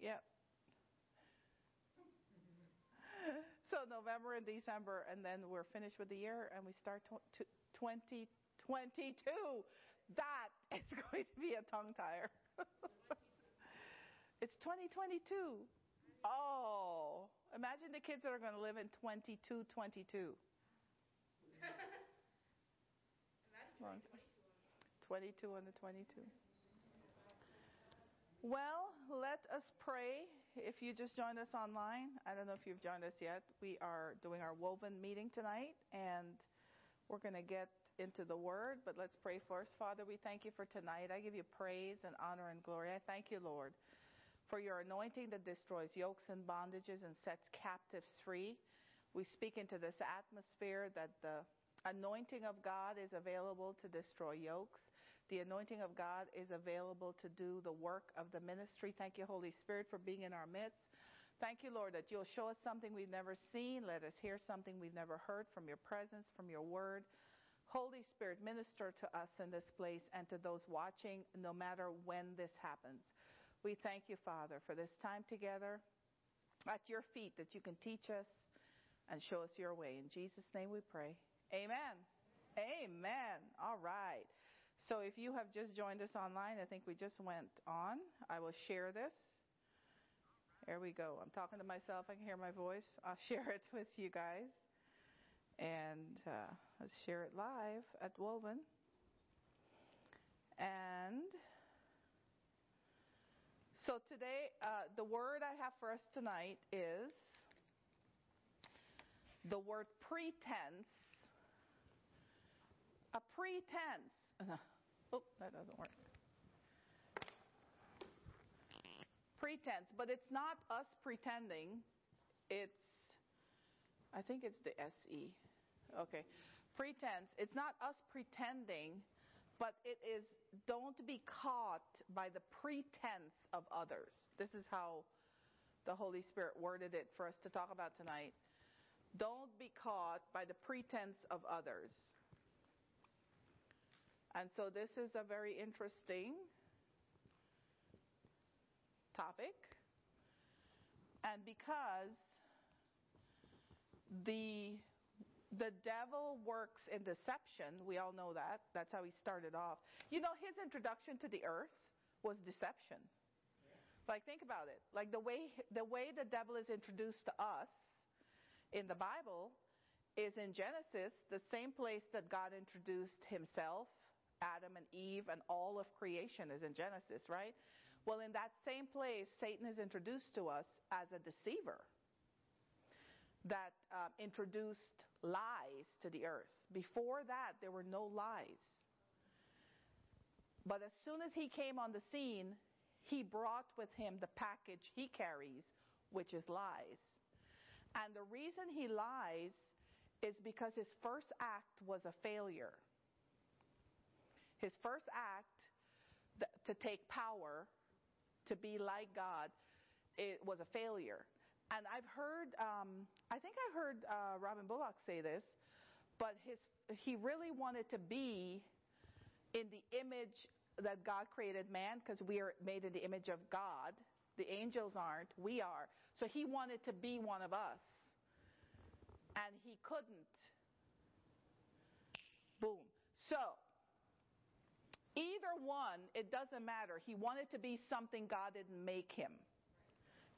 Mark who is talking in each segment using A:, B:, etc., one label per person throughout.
A: Yep. So November and December, and then we're finished with the year, and we start tw- 2022. That is going to be a tongue tire. it's 2022. Oh, imagine the kids that are going to live in 2222. 22 and the 22. Well, let us pray. If you just joined us online, I don't know if you've joined us yet. We are doing our woven meeting tonight, and we're going to get into the word, but let's pray first. Father, we thank you for tonight. I give you praise and honor and glory. I thank you, Lord, for your anointing that destroys yokes and bondages and sets captives free. We speak into this atmosphere that the anointing of God is available to destroy yokes. The anointing of God is available to do the work of the ministry. Thank you, Holy Spirit, for being in our midst. Thank you, Lord, that you'll show us something we've never seen. Let us hear something we've never heard from your presence, from your word. Holy Spirit, minister to us in this place and to those watching, no matter when this happens. We thank you, Father, for this time together at your feet that you can teach us and show us your way. In Jesus' name we pray. Amen. Amen. All right. So if you have just joined us online, I think we just went on. I will share this. There we go. I'm talking to myself. I can hear my voice. I'll share it with you guys. And uh, let's share it live at Woven. And so today, uh, the word I have for us tonight is the word pretense. A pretense. Oh, that doesn't work. Pretense, but it's not us pretending. It's, I think it's the SE. Okay. Pretense. It's not us pretending, but it is don't be caught by the pretense of others. This is how the Holy Spirit worded it for us to talk about tonight. Don't be caught by the pretense of others. And so this is a very interesting topic. And because the the devil works in deception, we all know that. That's how he started off. You know, his introduction to the earth was deception. Like think about it. Like the way the way the devil is introduced to us in the Bible is in Genesis, the same place that God introduced himself Adam and Eve and all of creation is in Genesis, right? Well, in that same place, Satan is introduced to us as a deceiver that uh, introduced lies to the earth. Before that, there were no lies. But as soon as he came on the scene, he brought with him the package he carries, which is lies. And the reason he lies is because his first act was a failure. His first act th- to take power, to be like God, it was a failure. And I've heard, um, I think I heard uh, Robin Bullock say this, but his, he really wanted to be in the image that God created man, because we are made in the image of God. The angels aren't, we are. So he wanted to be one of us. And he couldn't. Boom. So, Either one, it doesn't matter. He wanted to be something God didn't make him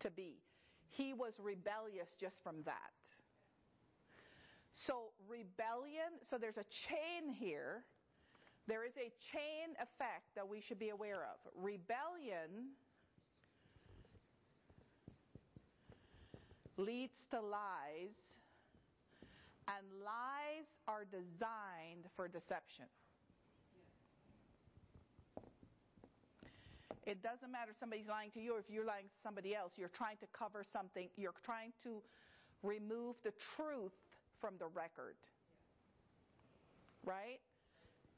A: to be. He was rebellious just from that. So, rebellion, so there's a chain here. There is a chain effect that we should be aware of. Rebellion leads to lies, and lies are designed for deception. It doesn't matter if somebody's lying to you or if you're lying to somebody else. You're trying to cover something. You're trying to remove the truth from the record. Right?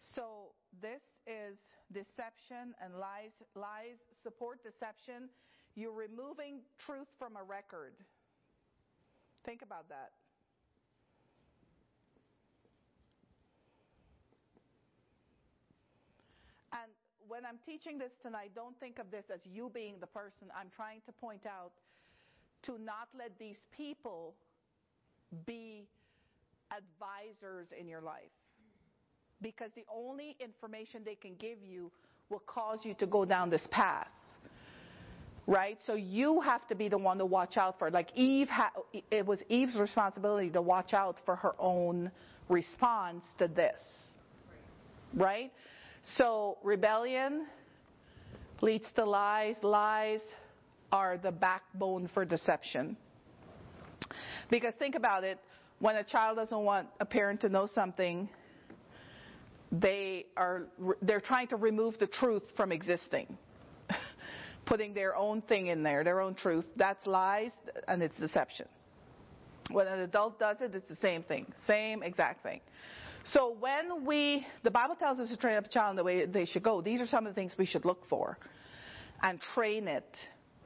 A: So this is deception and lies. Lies support deception. You're removing truth from a record. Think about that. And when I'm teaching this tonight, don't think of this as you being the person. I'm trying to point out to not let these people be advisors in your life. Because the only information they can give you will cause you to go down this path. Right? So you have to be the one to watch out for. Like Eve, ha- it was Eve's responsibility to watch out for her own response to this. Right? So rebellion leads to lies. Lies are the backbone for deception. Because think about it, when a child doesn't want a parent to know something, they are they're trying to remove the truth from existing. Putting their own thing in there, their own truth. That's lies and it's deception. When an adult does it, it's the same thing. Same exact thing. So when we, the Bible tells us to train up a child in the way they should go. These are some of the things we should look for and train it.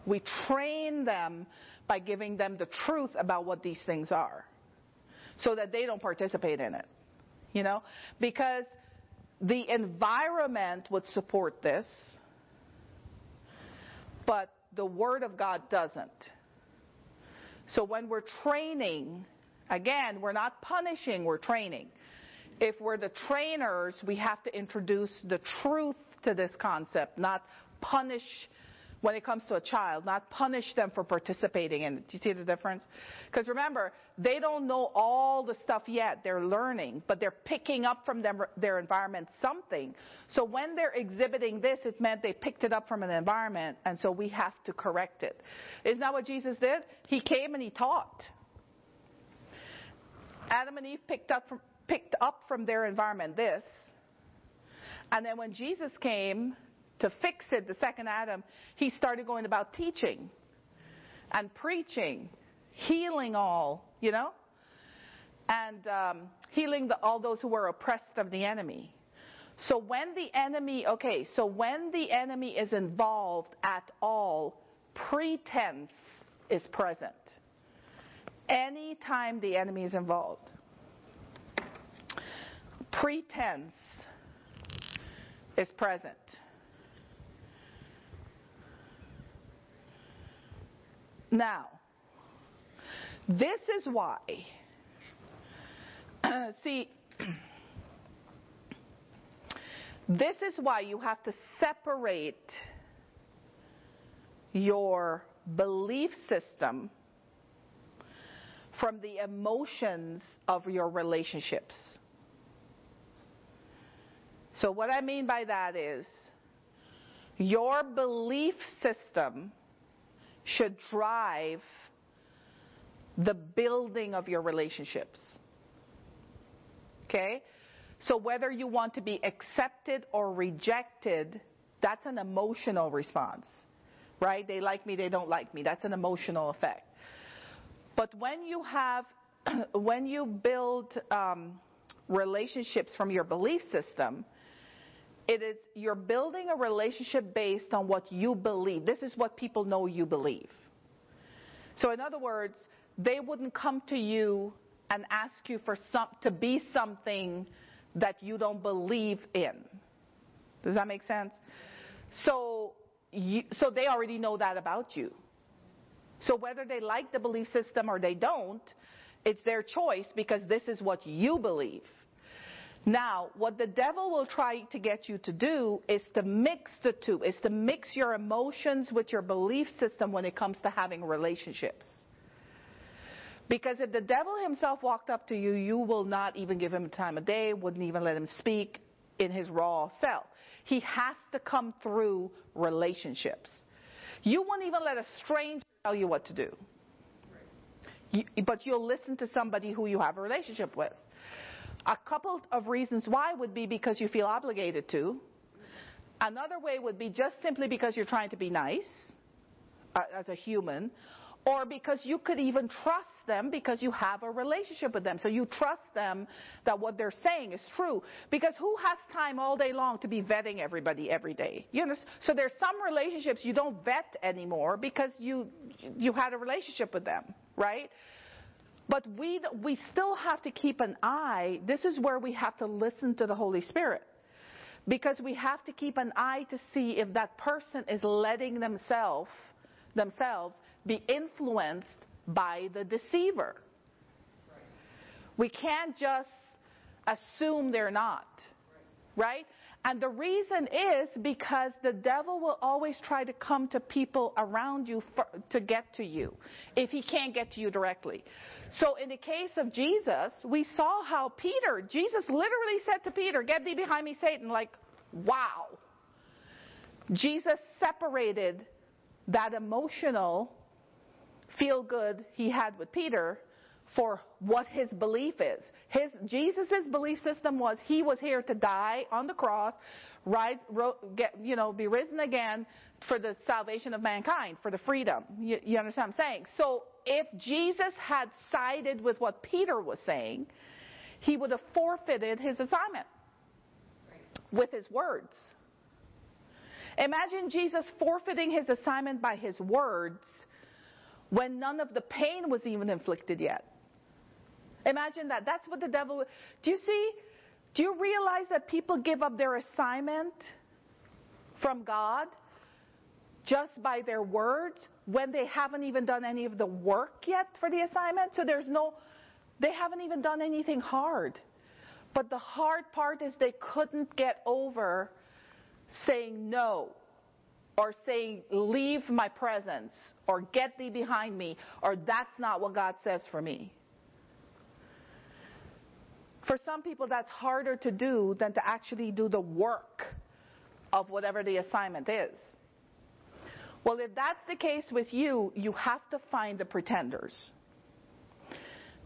A: We train them by giving them the truth about what these things are so that they don't participate in it. You know? Because the environment would support this, but the Word of God doesn't. So when we're training, again, we're not punishing, we're training. If we're the trainers, we have to introduce the truth to this concept, not punish when it comes to a child, not punish them for participating in it. Do you see the difference? Because remember, they don't know all the stuff yet. They're learning, but they're picking up from them, their environment something. So when they're exhibiting this, it meant they picked it up from an environment, and so we have to correct it. Isn't that what Jesus did? He came and he taught. Adam and Eve picked up from, picked up from their environment this. And then when Jesus came, to fix it, the second Adam, he started going about teaching and preaching, healing all, you know, and um, healing the, all those who were oppressed of the enemy. So when the enemy, okay, so when the enemy is involved at all, pretense is present. Anytime the enemy is involved, pretense is present. Now, this is why. see, this is why you have to separate your belief system from the emotions of your relationships. So, what I mean by that is your belief system should drive the building of your relationships. Okay? So whether you want to be accepted or rejected, that's an emotional response. Right? They like me, they don't like me. That's an emotional effect. But when you have, when you build um, relationships from your belief system, it is you're building a relationship based on what you believe. This is what people know you believe. So in other words, they wouldn't come to you and ask you for some to be something that you don't believe in. Does that make sense? So you, so they already know that about you. So whether they like the belief system or they don't, it's their choice because this is what you believe. Now, what the devil will try to get you to do is to mix the two, is to mix your emotions with your belief system when it comes to having relationships. Because if the devil himself walked up to you, you will not even give him a time of day, wouldn't even let him speak in his raw self. He has to come through relationships. You won't even let a stranger tell you what to do. But you'll listen to somebody who you have a relationship with. A couple of reasons why would be because you feel obligated to. Another way would be just simply because you're trying to be nice uh, as a human, or because you could even trust them because you have a relationship with them. So you trust them that what they're saying is true. Because who has time all day long to be vetting everybody every day? You know, so there's some relationships you don't vet anymore because you you had a relationship with them, right? But we, we still have to keep an eye. This is where we have to listen to the Holy Spirit. because we have to keep an eye to see if that person is letting themselves themselves be influenced by the deceiver. We can't just assume they're not. Right? And the reason is because the devil will always try to come to people around you for, to get to you if he can't get to you directly. So in the case of Jesus, we saw how Peter, Jesus literally said to Peter, Get thee behind me, Satan. Like, wow. Jesus separated that emotional feel good he had with Peter for what his belief is. His Jesus' belief system was he was here to die on the cross, rise, ro, get, you know, be risen again for the salvation of mankind, for the freedom. You, you understand what I'm saying? So if Jesus had sided with what Peter was saying, he would have forfeited his assignment with his words. Imagine Jesus forfeiting his assignment by his words when none of the pain was even inflicted yet. Imagine that. That's what the devil. Do you see? Do you realize that people give up their assignment from God just by their words when they haven't even done any of the work yet for the assignment? So there's no, they haven't even done anything hard. But the hard part is they couldn't get over saying no or saying leave my presence or get thee behind me or that's not what God says for me. For some people, that's harder to do than to actually do the work of whatever the assignment is. Well, if that's the case with you, you have to find the pretenders.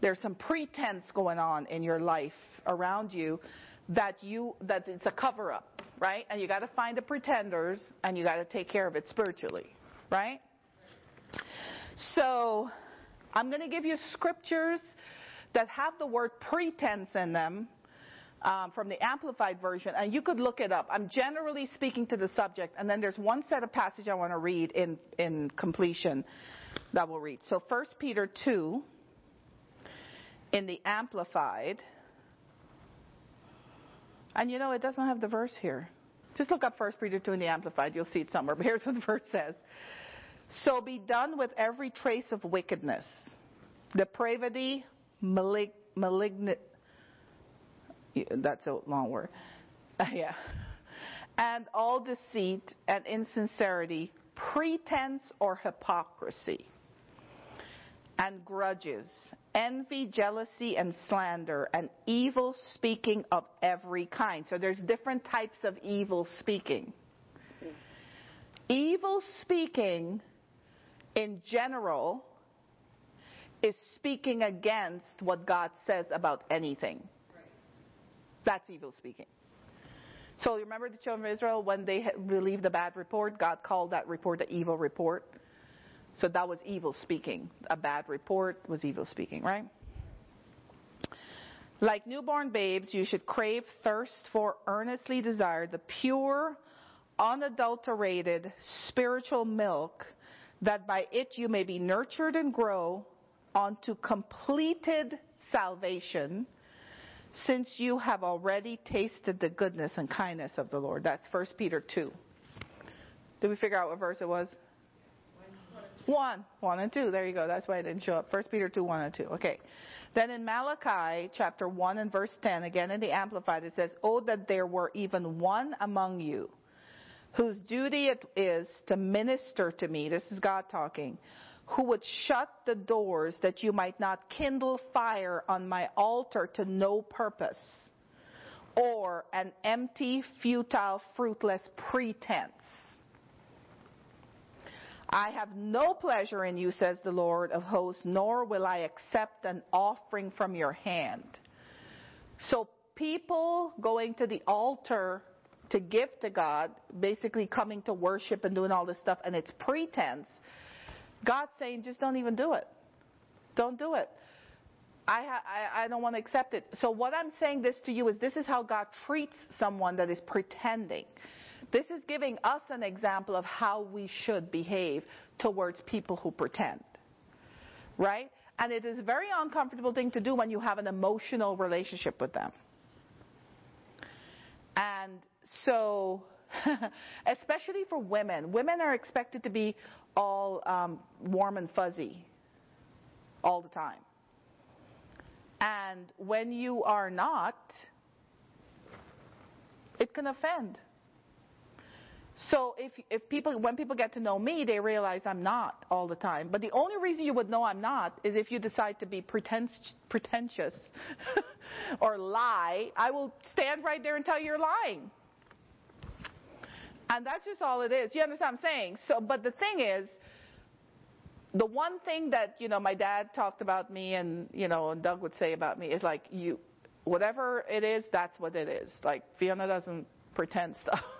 A: There's some pretense going on in your life around you that you that it's a cover up, right? And you got to find the pretenders and you got to take care of it spiritually, right? So, I'm going to give you scriptures that have the word pretense in them um, from the Amplified Version, and you could look it up. I'm generally speaking to the subject, and then there's one set of passage I want to read in, in completion that we'll read. So 1 Peter 2 in the Amplified, and you know, it doesn't have the verse here. Just look up 1 Peter 2 in the Amplified, you'll see it somewhere. But here's what the verse says. So be done with every trace of wickedness, depravity, malig, malignant, that's a long word. Yeah. And all deceit and insincerity, pretense or hypocrisy, and grudges, envy, jealousy, and slander, and evil speaking of every kind. So there's different types of evil speaking. Evil speaking in general is speaking against what God says about anything. That's evil speaking. So you remember the children of Israel when they believed the bad report, God called that report the evil report. So that was evil speaking. A bad report was evil speaking, right? Like newborn babes, you should crave, thirst for, earnestly desire the pure, unadulterated spiritual milk, that by it you may be nurtured and grow unto completed salvation, since you have already tasted the goodness and kindness of the Lord. That's 1 Peter 2. Did we figure out what verse it was? One, one and two. There you go. That's why it didn't show up. 1 Peter 2, 1 and 2. Okay. Then in Malachi chapter 1 and verse 10, again in the Amplified, it says, Oh, that there were even one among you whose duty it is to minister to me. This is God talking who would shut the doors that you might not kindle fire on my altar to no purpose, or an empty, futile, fruitless pretense. I have no pleasure in you, says the Lord of hosts, nor will I accept an offering from your hand. So people going to the altar to give to God, basically coming to worship and doing all this stuff, and it's pretense, God's saying, just don't even do it. Don't do it. I, I, I don't want to accept it. So what I'm saying this to you is this is how God treats someone that is pretending. This is giving us an example of how we should behave towards people who pretend. Right? And it is a very uncomfortable thing to do when you have an emotional relationship with them. And so, especially for women, women are expected to be all um, warm and fuzzy all the time. And when you are not, it can offend. So if if people when people get to know me, they realize I'm not all the time. But the only reason you would know I'm not is if you decide to be pretentious or lie. I will stand right there and tell you you're lying. And that's just all it is. You understand what I'm saying? So, but the thing is, the one thing that you know my dad talked about me and you know and Doug would say about me is like you, whatever it is, that's what it is. Like Fiona doesn't pretend stuff.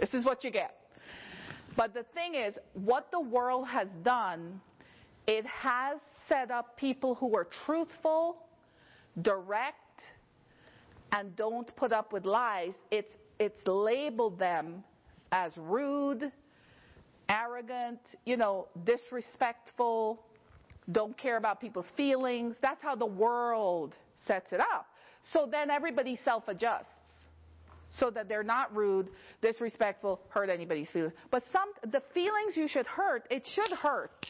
A: This is what you get. But the thing is, what the world has done, it has set up people who are truthful, direct, and don't put up with lies. It's, it's labeled them as rude, arrogant, you know, disrespectful, don't care about people's feelings. That's how the world sets it up. So then everybody self adjusts so that they're not rude, disrespectful, hurt anybody's feelings. But some, the feelings you should hurt, it should hurt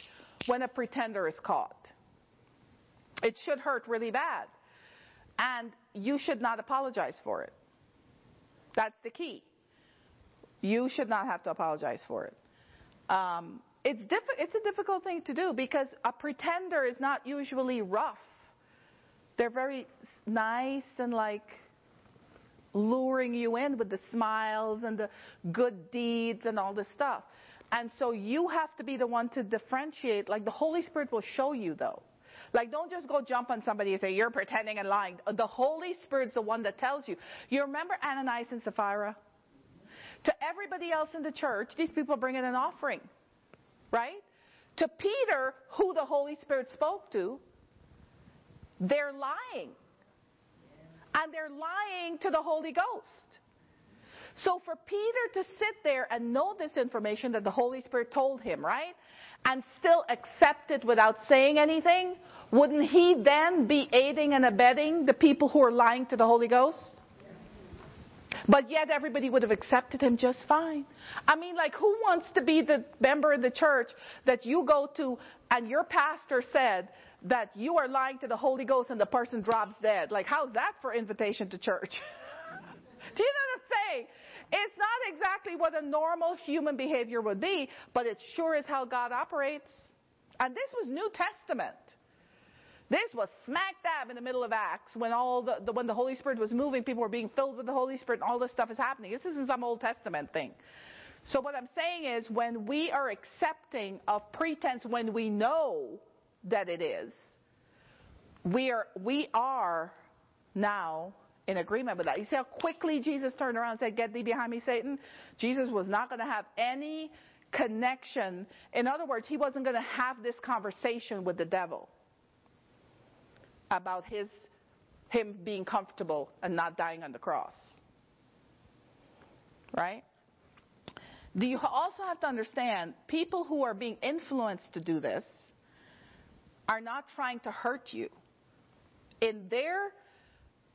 A: when a pretender is caught. It should hurt really bad. And you should not apologize for it. That's the key. You should not have to apologize for it. Um, it's, diff- it's a difficult thing to do because a pretender is not usually rough. They're very nice and like luring you in with the smiles and the good deeds and all this stuff. And so you have to be the one to differentiate. Like the Holy Spirit will show you though. Like don't just go jump on somebody and say, you're pretending and lying. The Holy Spirit's the one that tells you. You remember Ananias and Sapphira? To everybody else in the church, these people are bringing an offering. Right? To Peter, who the Holy Spirit spoke to, they're lying and they're lying to the Holy Ghost. So for Peter to sit there and know this information that the Holy Spirit told him, right? And still accept it without saying anything, wouldn't he then be aiding and abetting the people who are lying to the Holy Ghost? But yet everybody would have accepted him just fine. I mean, like, who wants to be the member of the church that you go to and your pastor said that you are lying to the Holy Ghost and the person drops dead. Like, how's that for invitation to church? Do you know what I'm saying? It's not exactly what a normal human behavior would be, but it sure is how God operates. And this was New Testament. This was smack dab in the middle of Acts when all the, the, when the Holy Spirit was moving, people were being filled with the Holy Spirit, and all this stuff is happening. This isn't some Old Testament thing. So what I'm saying is, when we are accepting of pretense, when we know that it is, we are, we are now in agreement with that. You see how quickly Jesus turned around and said, Get thee behind me, Satan? Jesus was not going to have any connection. In other words, he wasn't going to have this conversation with the devil about his him being comfortable and not dying on the cross. Right? Do you also have to understand people who are being influenced to do this are not trying to hurt you. In their,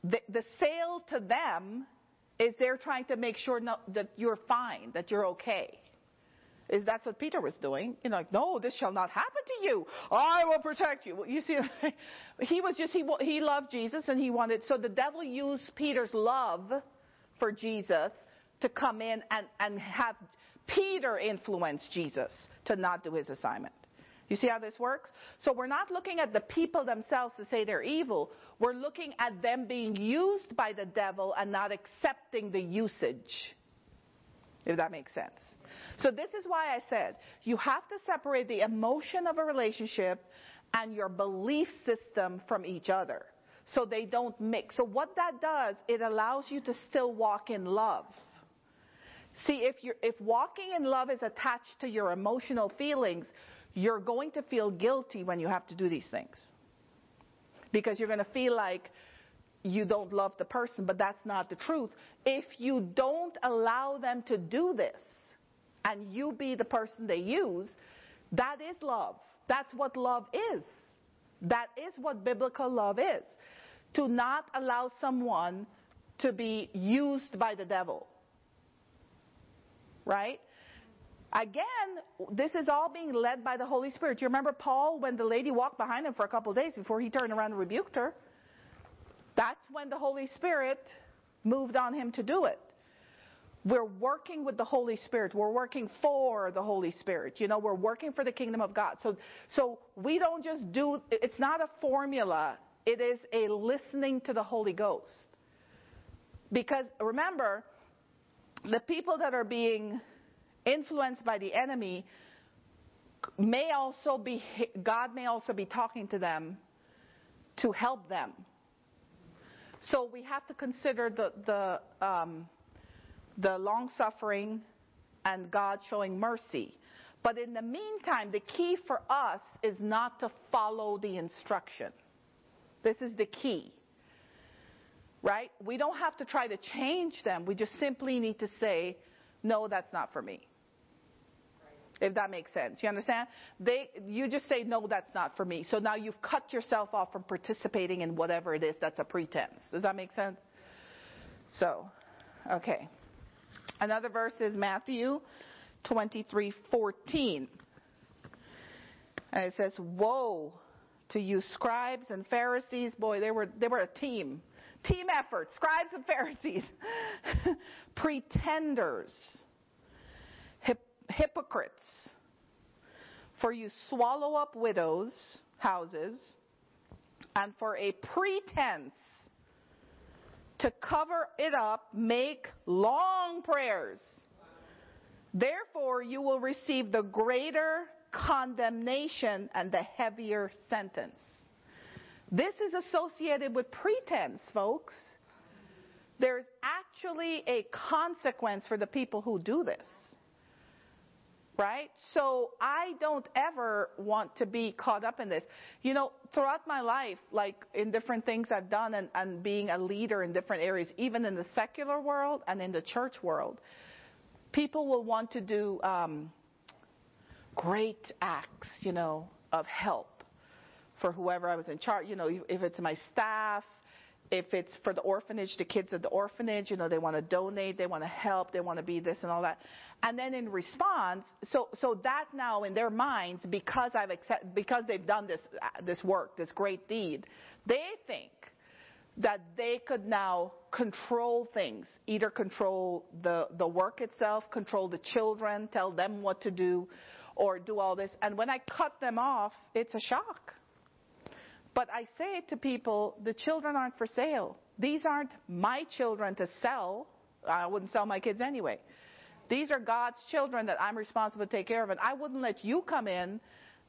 A: the, the sale to them is they're trying to make sure no, that you're fine, that you're okay. Is that's what Peter was doing? You know, like, no, this shall not happen to you. I will protect you. You see, he was just he he loved Jesus and he wanted. So the devil used Peter's love for Jesus to come in and and have Peter influence Jesus to not do his assignment. You see how this works? So we're not looking at the people themselves to say they're evil. We're looking at them being used by the devil and not accepting the usage. If that makes sense. So this is why I said you have to separate the emotion of a relationship and your belief system from each other. So they don't mix. So what that does, it allows you to still walk in love. See, if, you if walking in love is attached to your emotional feelings, you're going to feel guilty when you have to do these things. Because you're going to feel like you don't love the person, but that's not the truth. If you don't allow them to do this and you be the person they use, that is love. That's what love is. That is what biblical love is. To not allow someone to be used by the devil. right? Again, this is all being led by the Holy Spirit. You remember Paul when the lady walked behind him for a couple of days before he turned around and rebuked her? That's when the Holy Spirit moved on him to do it. We're working with the Holy Spirit. We're working for the Holy Spirit. You know, we're working for the kingdom of God. So, so we don't just do, it's not a formula. It is a listening to the Holy Ghost. Because remember, the people that are being influenced by the enemy may also be, God may also be talking to them to help them. So we have to consider the, the, um, the long suffering and God showing mercy. But in the meantime, the key for us is not to follow the instruction. This is the key. Right? We don't have to try to change them. We just simply need to say, no, that's not for me. If that makes sense. You understand? They, you just say, no, that's not for me. So now you've cut yourself off from participating in whatever it is that's a pretense. Does that make sense? So, okay. Another verse is Matthew 23:14. And it says, "Woe to you scribes and Pharisees." Boy, they were they were a team. Team effort, scribes and Pharisees. Pretenders. Hip, hypocrites. For you swallow up widows' houses, and for a pretense to cover it up, make long prayers. Therefore, you will receive the greater condemnation and the heavier sentence. This is associated with pretense, folks. There's actually a consequence for the people who do this right? So I don't ever want to be caught up in this. You know, throughout my life, like in different things I've done and, and being a leader in different areas, even in the secular world and in the church world, people will want to do um, great acts, you know, of help for whoever I was in charge. You know, if it's my staff, if it's for the orphanage, the kids at the orphanage, you know, they want to donate, they want to help, they want to be this and all that. And then in response, so, so that now in their minds, because I've accept, because they've done this, uh, this work, this great deed, they think that they could now control things, either control the, the work itself, control the children, tell them what to do, or do all this. And when I cut them off, it's a shock. But I say to people, the children aren't for sale. These aren't my children to sell. I wouldn't sell my kids anyway. These are God's children that I'm responsible to take care of. And I wouldn't let you come in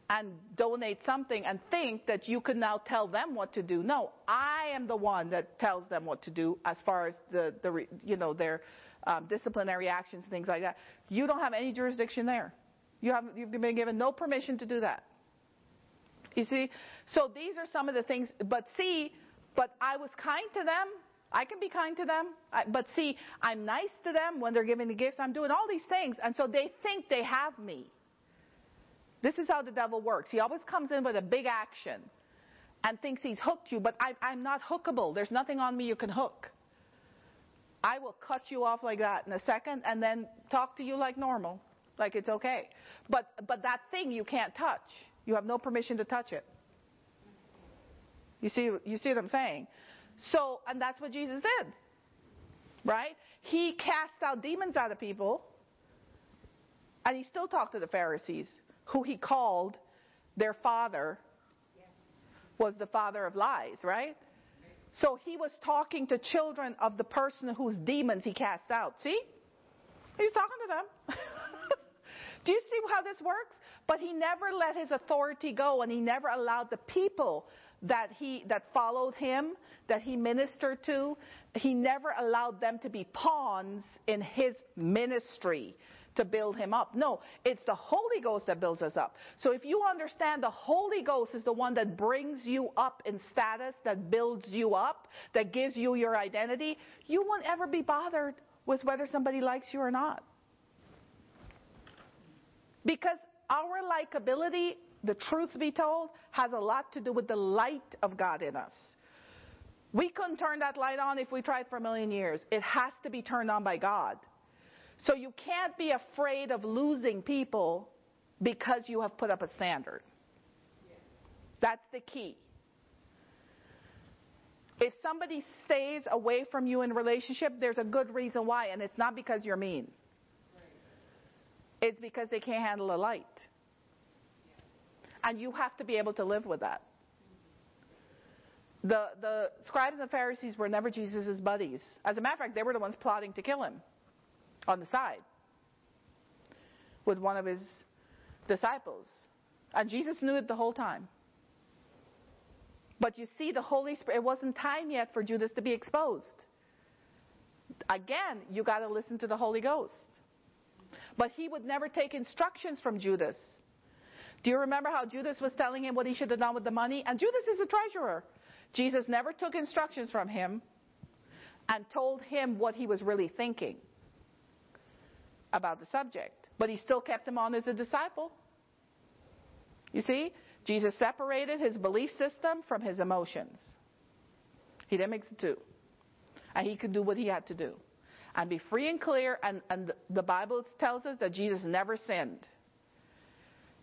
A: and donate something and think that you can now tell them what to do. No, I am the one that tells them what to do as far as the, the you know, their um, disciplinary actions and things like that. You don't have any jurisdiction there. You have, you've been given no permission to do that. You see? So these are some of the things, but see, but I was kind to them I can be kind to them, but see, I'm nice to them when they're giving the gifts. I'm doing all these things, and so they think they have me. This is how the devil works. He always comes in with a big action and thinks he's hooked you, but I, I'm not hookable. There's nothing on me you can hook. I will cut you off like that in a second and then talk to you like normal, like it's okay. But, but that thing you can't touch. You have no permission to touch it. You see, you see what I'm saying? So, and that's what Jesus did. Right? He cast out demons out of people. And he still talked to the Pharisees, who he called their father was the father of lies, right? So he was talking to children of the person whose demons he cast out. See? He's talking to them. Do you see how this works? But he never let his authority go and he never allowed the people that he that followed him that he ministered to, he never allowed them to be pawns in his ministry to build him up. No, it's the Holy Ghost that builds us up. So if you understand the Holy Ghost is the one that brings you up in status, that builds you up, that gives you your identity, you won't ever be bothered with whether somebody likes you or not. Because our likability, the truth be told, has a lot to do with the light of God in us. We couldn't turn that light on if we tried for a million years. It has to be turned on by God. So you can't be afraid of losing people because you have put up a standard. That's the key. If somebody stays away from you in relationship, there's a good reason why, and it's not because you're mean. It's because they can't handle the light. And you have to be able to live with that. The, the scribes and Pharisees were never Jesus' buddies. As a matter of fact, they were the ones plotting to kill him on the side with one of his disciples. And Jesus knew it the whole time. But you see, the Holy Spirit, it wasn't time yet for Judas to be exposed. Again, you got to listen to the Holy Ghost. But he would never take instructions from Judas. Do you remember how Judas was telling him what he should have done with the money? And Judas is a treasurer. Jesus never took instructions from him and told him what he was really thinking about the subject. But he still kept him on as a disciple. You see? Jesus separated his belief system from his emotions. He didn't mix the two. And he could do what he had to do. And be free and clear. And, and the Bible tells us that Jesus never sinned.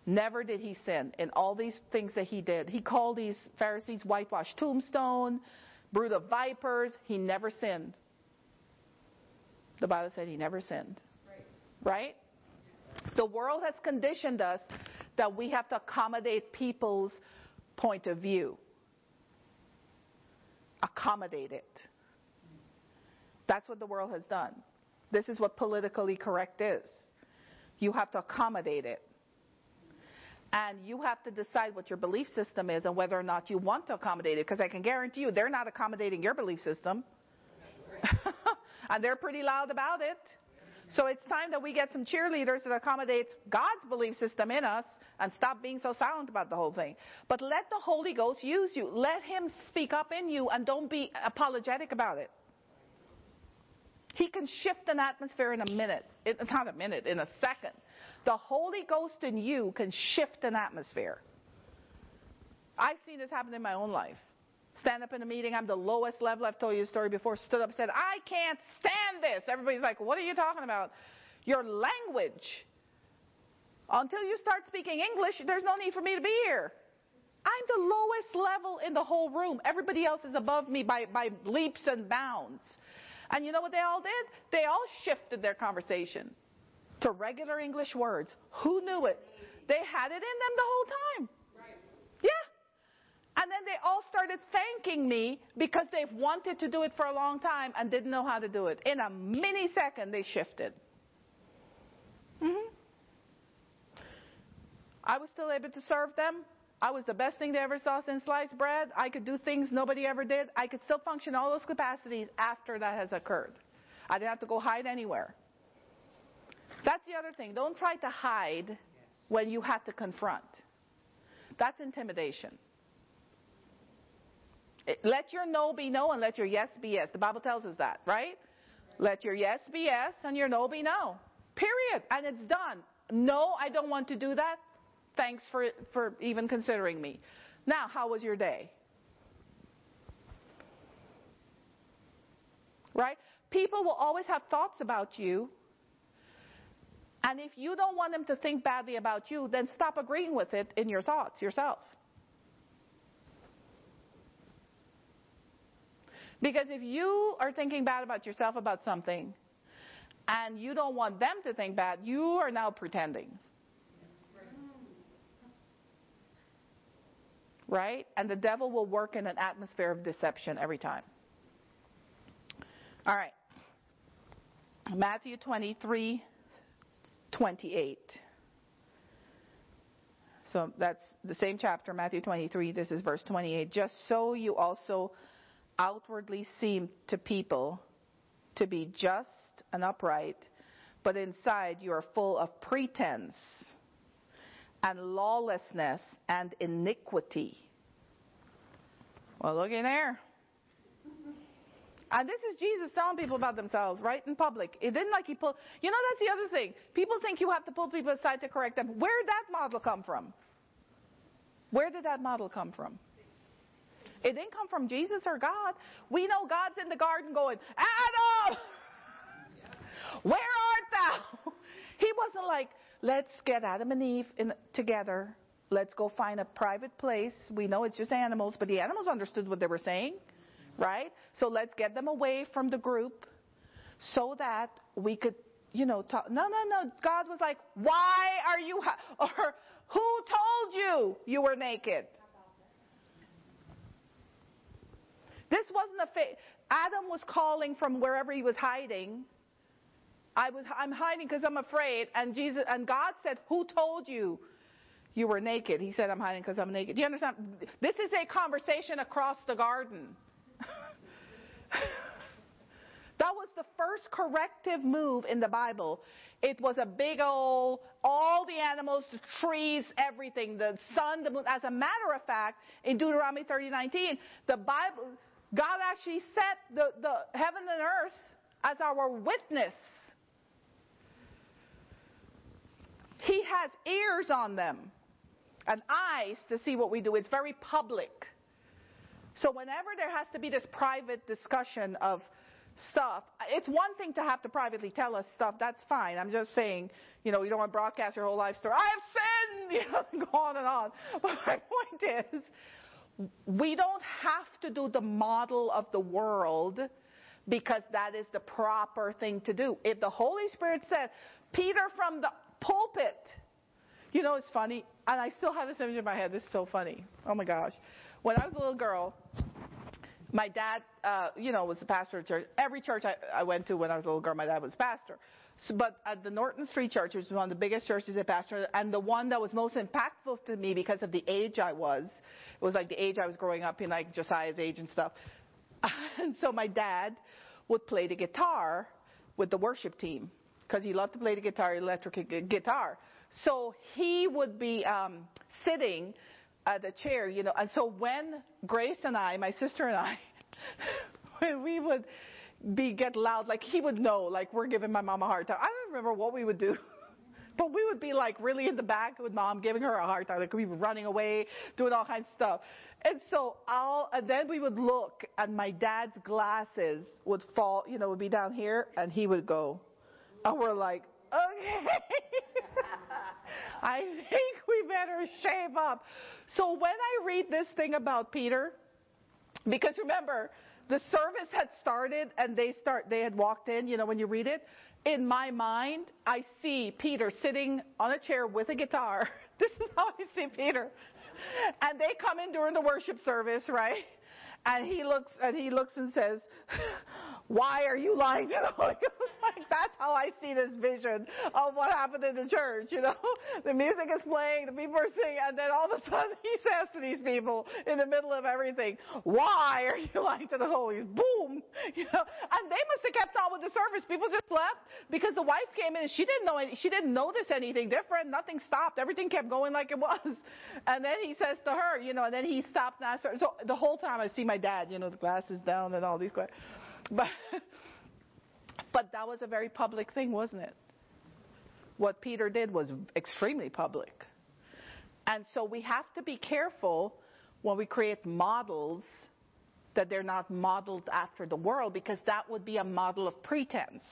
A: Never did he sin in all these things that he did. He called these Pharisees whitewashed tombstone, brood of vipers. He never sinned. The Bible said he never sinned. Right? right? The world has conditioned us that we have to accommodate people's point of view. Accommodate it. That's what the world has done. This is what politically correct is. You have to accommodate it. And you have to decide what your belief system is and whether or not you want to accommodate it. Because I can guarantee you they're not accommodating your belief system. and they're pretty loud about it. So it's time that we get some cheerleaders that accommodate God's belief system in us and stop being so silent about the whole thing. But let the Holy Ghost use you. Let Him speak up in you and don't be apologetic about it. He can shift an atmosphere in a minute. It, not a minute, in a second. The Holy Ghost in you can shift an atmosphere. I've seen this happen in my own life. Stand up in a meeting, I'm the lowest level. I've told you the story before. Stood up said, I can't stand this. Everybody's like, What are you talking about? Your language until you start speaking English, there's no need for me to be here. I'm the lowest level in the whole room. Everybody else is above me by, by leaps and bounds. And you know what they all did? They all shifted their conversation to regular English words. Who knew it? They had it in them the whole time. Yeah. And then they all started thanking me because they've wanted to do it for a long time and didn't know how to do it. In a mini second, they shifted. Mm-hmm. I was still able to serve them. I was the best thing they ever saw since sliced bread. I could do things nobody ever did. I could still function all those capacities after that has occurred. I didn't have to go hide anywhere. That's the other thing. Don't try to hide when you have to confront. That's intimidation. let your no be no and let your yes be yes. The Bible tells us that, right? Let your yes be yes and your no be no. Period. And it's done. No, I don't want to do that. Thanks for, for even considering me. Now, how was your day? Right? People will always have thoughts about you. And if you don't want them to think badly about you, then stop agreeing with it in your thoughts yourself. Because if you are thinking bad about yourself about something, and you don't want them to think bad, you are now pretending. right? And the devil will work in an atmosphere of deception every time. All right. Matthew 23, 28. So that's the same chapter, Matthew 23. This is verse 28. Just so you also outwardly seem to people to be just and upright, but inside you are full of pretense and lawlessness and iniquity. Well, look in there. And this is Jesus telling people about themselves, right in public. It didn't like he pulled. You know, that's the other thing. People think you have to pull people aside to correct them. Where did that model come from? Where did that model come from? It didn't come from Jesus or God. We know God's in the garden going, Adam, where art thou? He wasn't like, let's get Adam and Eve in, together. Let's go find a private place. We know it's just animals, but the animals understood what they were saying, right? So let's get them away from the group so that we could, you know, talk. No, no, no. God was like, why are you, ha-? or who told you you were naked? This wasn't a fa- Adam was calling from wherever he was hiding. I was I'm hiding because I'm afraid and Jesus and God said, "Who told you you were naked?" He said, "I'm hiding because I'm naked." Do you understand? This is a conversation across the garden. that was the first corrective move in the Bible. It was a big old, all the animals, the trees, everything, the sun, the moon. As a matter of fact, in Deuteronomy 30:19, the Bible, God actually set the, the heaven and earth as our witness. He has ears on them and eyes to see what we do. It's very public. So whenever there has to be this private discussion of stuff, it's one thing to have to privately tell us stuff. That's fine. I'm just saying, you know, you don't want to broadcast your whole life story. I have sinned, you know, go on and on. But my point is, we don't have to do the model of the world because that is the proper thing to do. If the Holy Spirit said, Peter from the pulpit, you know, it's funny, and I still have this image in my head. This is so funny. Oh my gosh. When I was a little girl, my dad, uh, you know, was the pastor of church. Every church I, I went to when I was a little girl, my dad was pastor. So, but at the Norton Street Church, which was one of the biggest churches I pastored, and the one that was most impactful to me because of the age I was, it was like the age I was growing up in, like Josiah's age and stuff. and so my dad would play the guitar with the worship team because he loved to play the guitar, electric guitar. So he would be um, sitting at the chair, you know. And so when Grace and I, my sister and I, when we would be get loud, like he would know, like we're giving my mom a hard time. I don't remember what we would do. But we would be like really in the back with mom, giving her a hard time. Like we were running away, doing all kinds of stuff. And so I'll, and then we would look and my dad's glasses would fall, you know, would be down here and he would go. And we're like, okay. I think we better shave up. So when I read this thing about Peter, because remember, the service had started and they start, they had walked in, you know, when you read it. In my mind, I see Peter sitting on a chair with a guitar. This is how I see Peter. And they come in during the worship service, right? And he looks, and he looks and says, why are you lying to the Holy Ghost? Like that's how I see this vision of what happened in the church, you know? The music is playing, the people are singing, and then all of a sudden he says to these people in the middle of everything, why are you lying to the Holy Ghost? Boom! You know? And they must have kept on with the service. People just left because the wife came in and she didn't know any, she didn't notice anything different. Nothing stopped. Everything kept going like it was. And then he says to her, you know, and then he stopped and. So the whole time I see my dad, you know, the glasses down and all these questions. But, but that was a very public thing, wasn't it? What Peter did was extremely public. And so we have to be careful when we create models that they're not modeled after the world because that would be a model of pretense.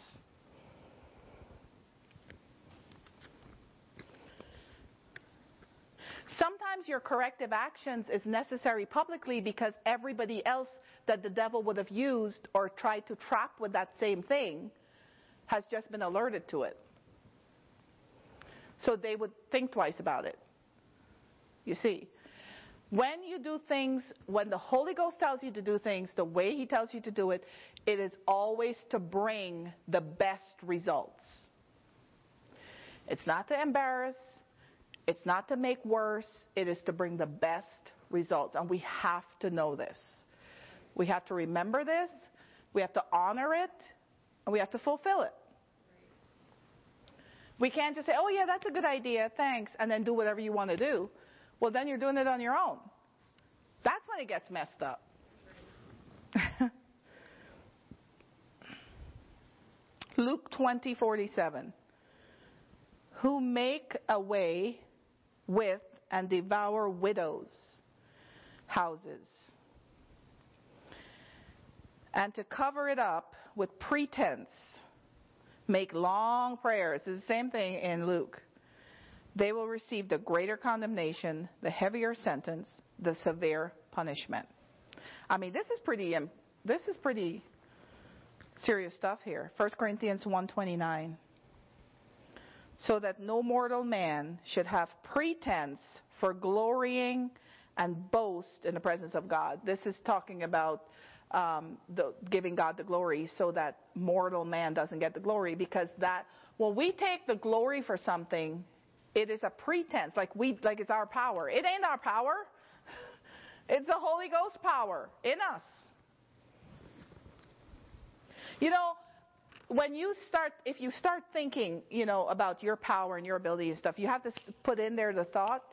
A: Sometimes your corrective actions is necessary publicly because everybody else that the devil would have used or tried to trap with that same thing has just been alerted to it. So they would think twice about it. You see, when you do things, when the Holy Ghost tells you to do things the way He tells you to do it, it is always to bring the best results. It's not to embarrass, it's not to make worse, it is to bring the best results. And we have to know this. We have to remember this, we have to honor it, and we have to fulfill it. We can't just say, oh, yeah, that's a good idea, thanks, and then do whatever you want to do. Well, then you're doing it on your own. That's when it gets messed up. Luke 20, 47. Who make away with and devour widows' houses and to cover it up with pretense make long prayers. It's the same thing in Luke. They will receive the greater condemnation, the heavier sentence, the severe punishment. I mean, this is pretty um, this is pretty serious stuff here. 1 Corinthians 1:29. So that no mortal man should have pretense for glorying and boast in the presence of God. This is talking about um, the, giving God the glory so that mortal man doesn't get the glory because that when we take the glory for something, it is a pretense, like we like it's our power. It ain't our power. It's the Holy Ghost power in us. You know, when you start, if you start thinking, you know, about your power and your ability and stuff, you have to put in there the thought,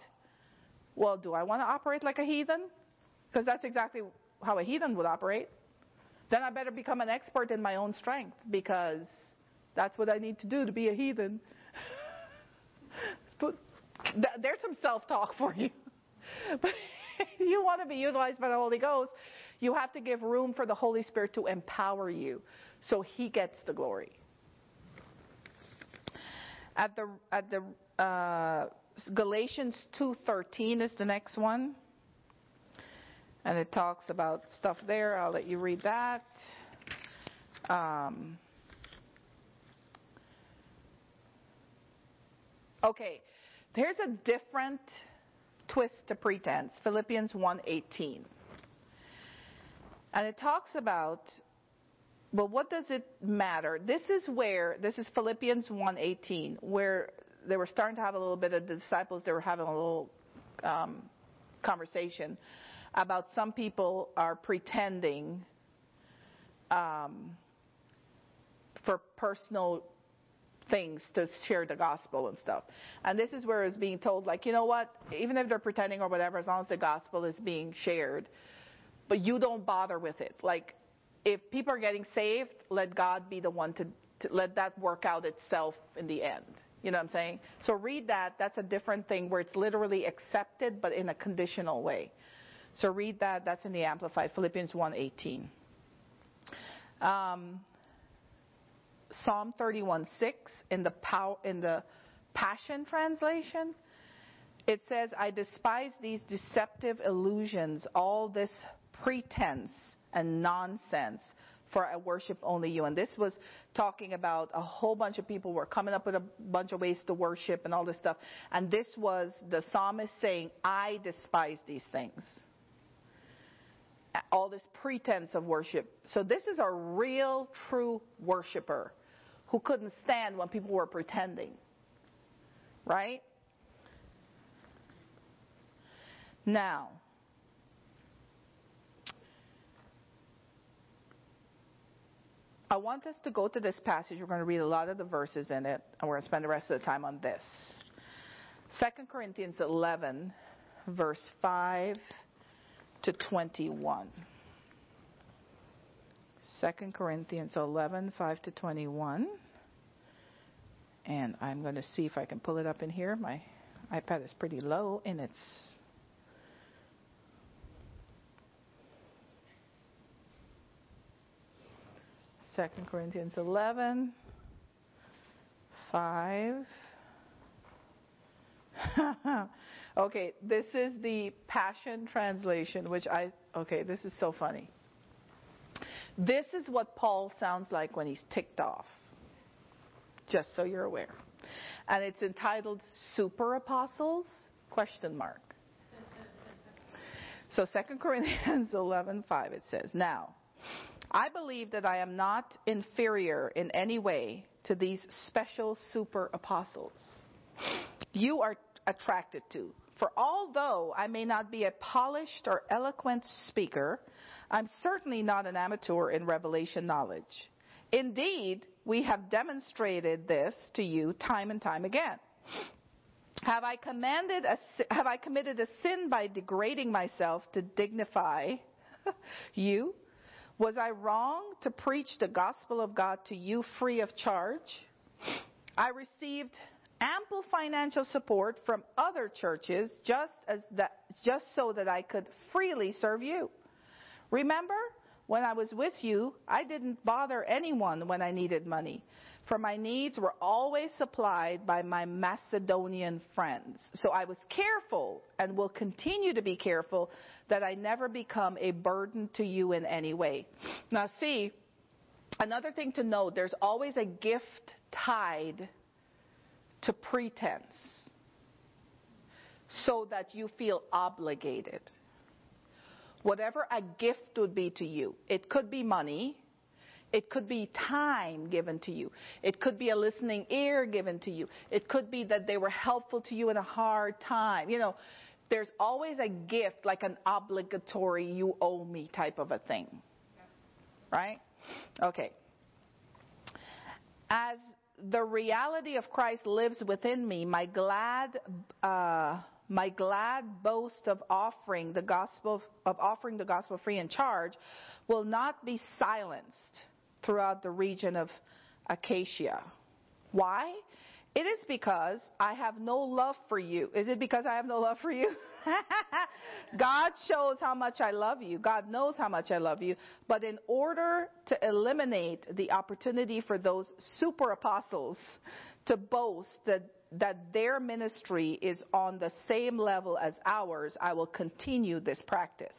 A: well, do I want to operate like a heathen? Because that's exactly how a heathen would operate. Then I better become an expert in my own strength because that's what I need to do to be a heathen. there's some self-talk for you. but you want to be utilized by the Holy Ghost, you have to give room for the Holy Spirit to empower you so he gets the glory. At the at the uh, Galatians 2:13 is the next one. And it talks about stuff there. I'll let you read that. Um, okay, there's a different twist to pretense. Philippians 1:18. And it talks about well, what does it matter? This is where this is Philippians 1:18, where they were starting to have a little bit of the disciples. They were having a little um, conversation about some people are pretending um, for personal things to share the gospel and stuff. And this is where it's being told, like, you know what? Even if they're pretending or whatever, as long as the gospel is being shared, but you don't bother with it. Like, if people are getting saved, let God be the one to, to let that work out itself in the end. You know what I'm saying? So read that. That's a different thing where it's literally accepted, but in a conditional way. So read that. That's in the Amplified, Philippians 1:18. Um, Psalm 31:6 in pow- in the Passion translation, it says, "I despise these deceptive illusions, all this pretense and nonsense." for I worship only you. And this was talking about a whole bunch of people were coming up with a bunch of ways to worship and all this stuff. And this was the psalmist saying, I despise these things all this pretense of worship. So this is a real, true worshiper who couldn't stand when people were pretending. Right? Now, I want us to go to this passage. We're going to read a lot of the verses in it, and we're going to spend the rest of the time on this. 2 Corinthians 11, verse 5 to 21. 2 Corinthians 11, 5 to 21. And I'm going to see if I can pull it up in here. My iPad is pretty low in its. Second Corinthians 11, 5. Okay, this is the Passion Translation, which I, okay, this is so funny. This is what Paul sounds like when he's ticked off, just so you're aware. And it's entitled Super Apostles? Question mark. So 2 Corinthians 11:5 it says, "Now, I believe that I am not inferior in any way to these special super apostles. You are attracted to. For although I may not be a polished or eloquent speaker, I'm certainly not an amateur in revelation knowledge. Indeed, we have demonstrated this to you time and time again. Have I commanded a, have I committed a sin by degrading myself to dignify you? Was I wrong to preach the gospel of God to you free of charge? I received ample financial support from other churches just as that, just so that I could freely serve you. Remember, when I was with you, I didn't bother anyone when I needed money. For my needs were always supplied by my Macedonian friends. So I was careful and will continue to be careful that I never become a burden to you in any way. Now, see, another thing to note there's always a gift tied to pretense so that you feel obligated. Whatever a gift would be to you, it could be money, it could be time given to you. It could be a listening ear given to you. It could be that they were helpful to you in a hard time. You know, there's always a gift, like an obligatory, you owe me type of a thing. Right? Okay. As the reality of Christ lives within me, my glad, uh, my glad boast of offering the gospel, of offering the gospel free in charge will not be silenced throughout the region of Achaia. Why? It is because I have no love for you. Is it because I have no love for you? God shows how much I love you. God knows how much I love you. But in order to eliminate the opportunity for those super apostles to boast that, that their ministry is on the same level as ours, I will continue this practice.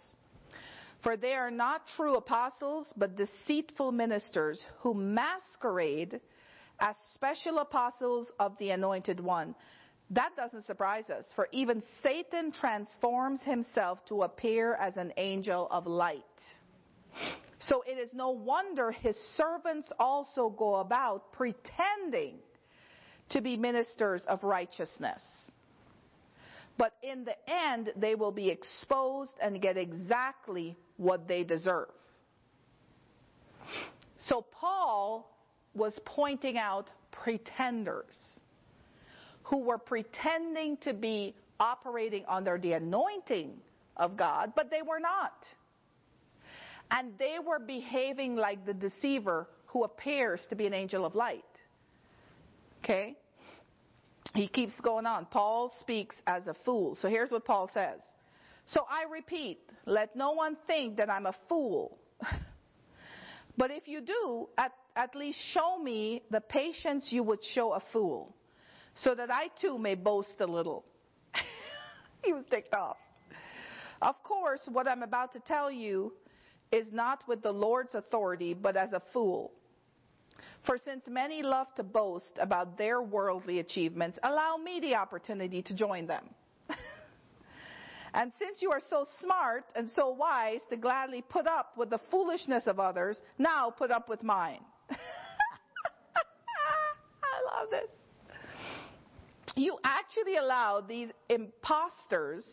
A: For they are not true apostles, but deceitful ministers who masquerade as special apostles of the anointed one. That doesn't surprise us, for even Satan transforms himself to appear as an angel of light. So it is no wonder his servants also go about pretending to be ministers of righteousness. But in the end, they will be exposed and get exactly what they deserve. So Paul was pointing out pretenders who were pretending to be operating under the anointing of God, but they were not. And they were behaving like the deceiver who appears to be an angel of light. Okay? He keeps going on. Paul speaks as a fool. So here's what Paul says. So I repeat, let no one think that I'm a fool. but if you do, at, at least show me the patience you would show a fool, so that I too may boast a little. he was ticked off. Of course, what I'm about to tell you is not with the Lord's authority, but as a fool. For since many love to boast about their worldly achievements, allow me the opportunity to join them. and since you are so smart and so wise to gladly put up with the foolishness of others, now put up with mine. I love this. You actually allow these imposters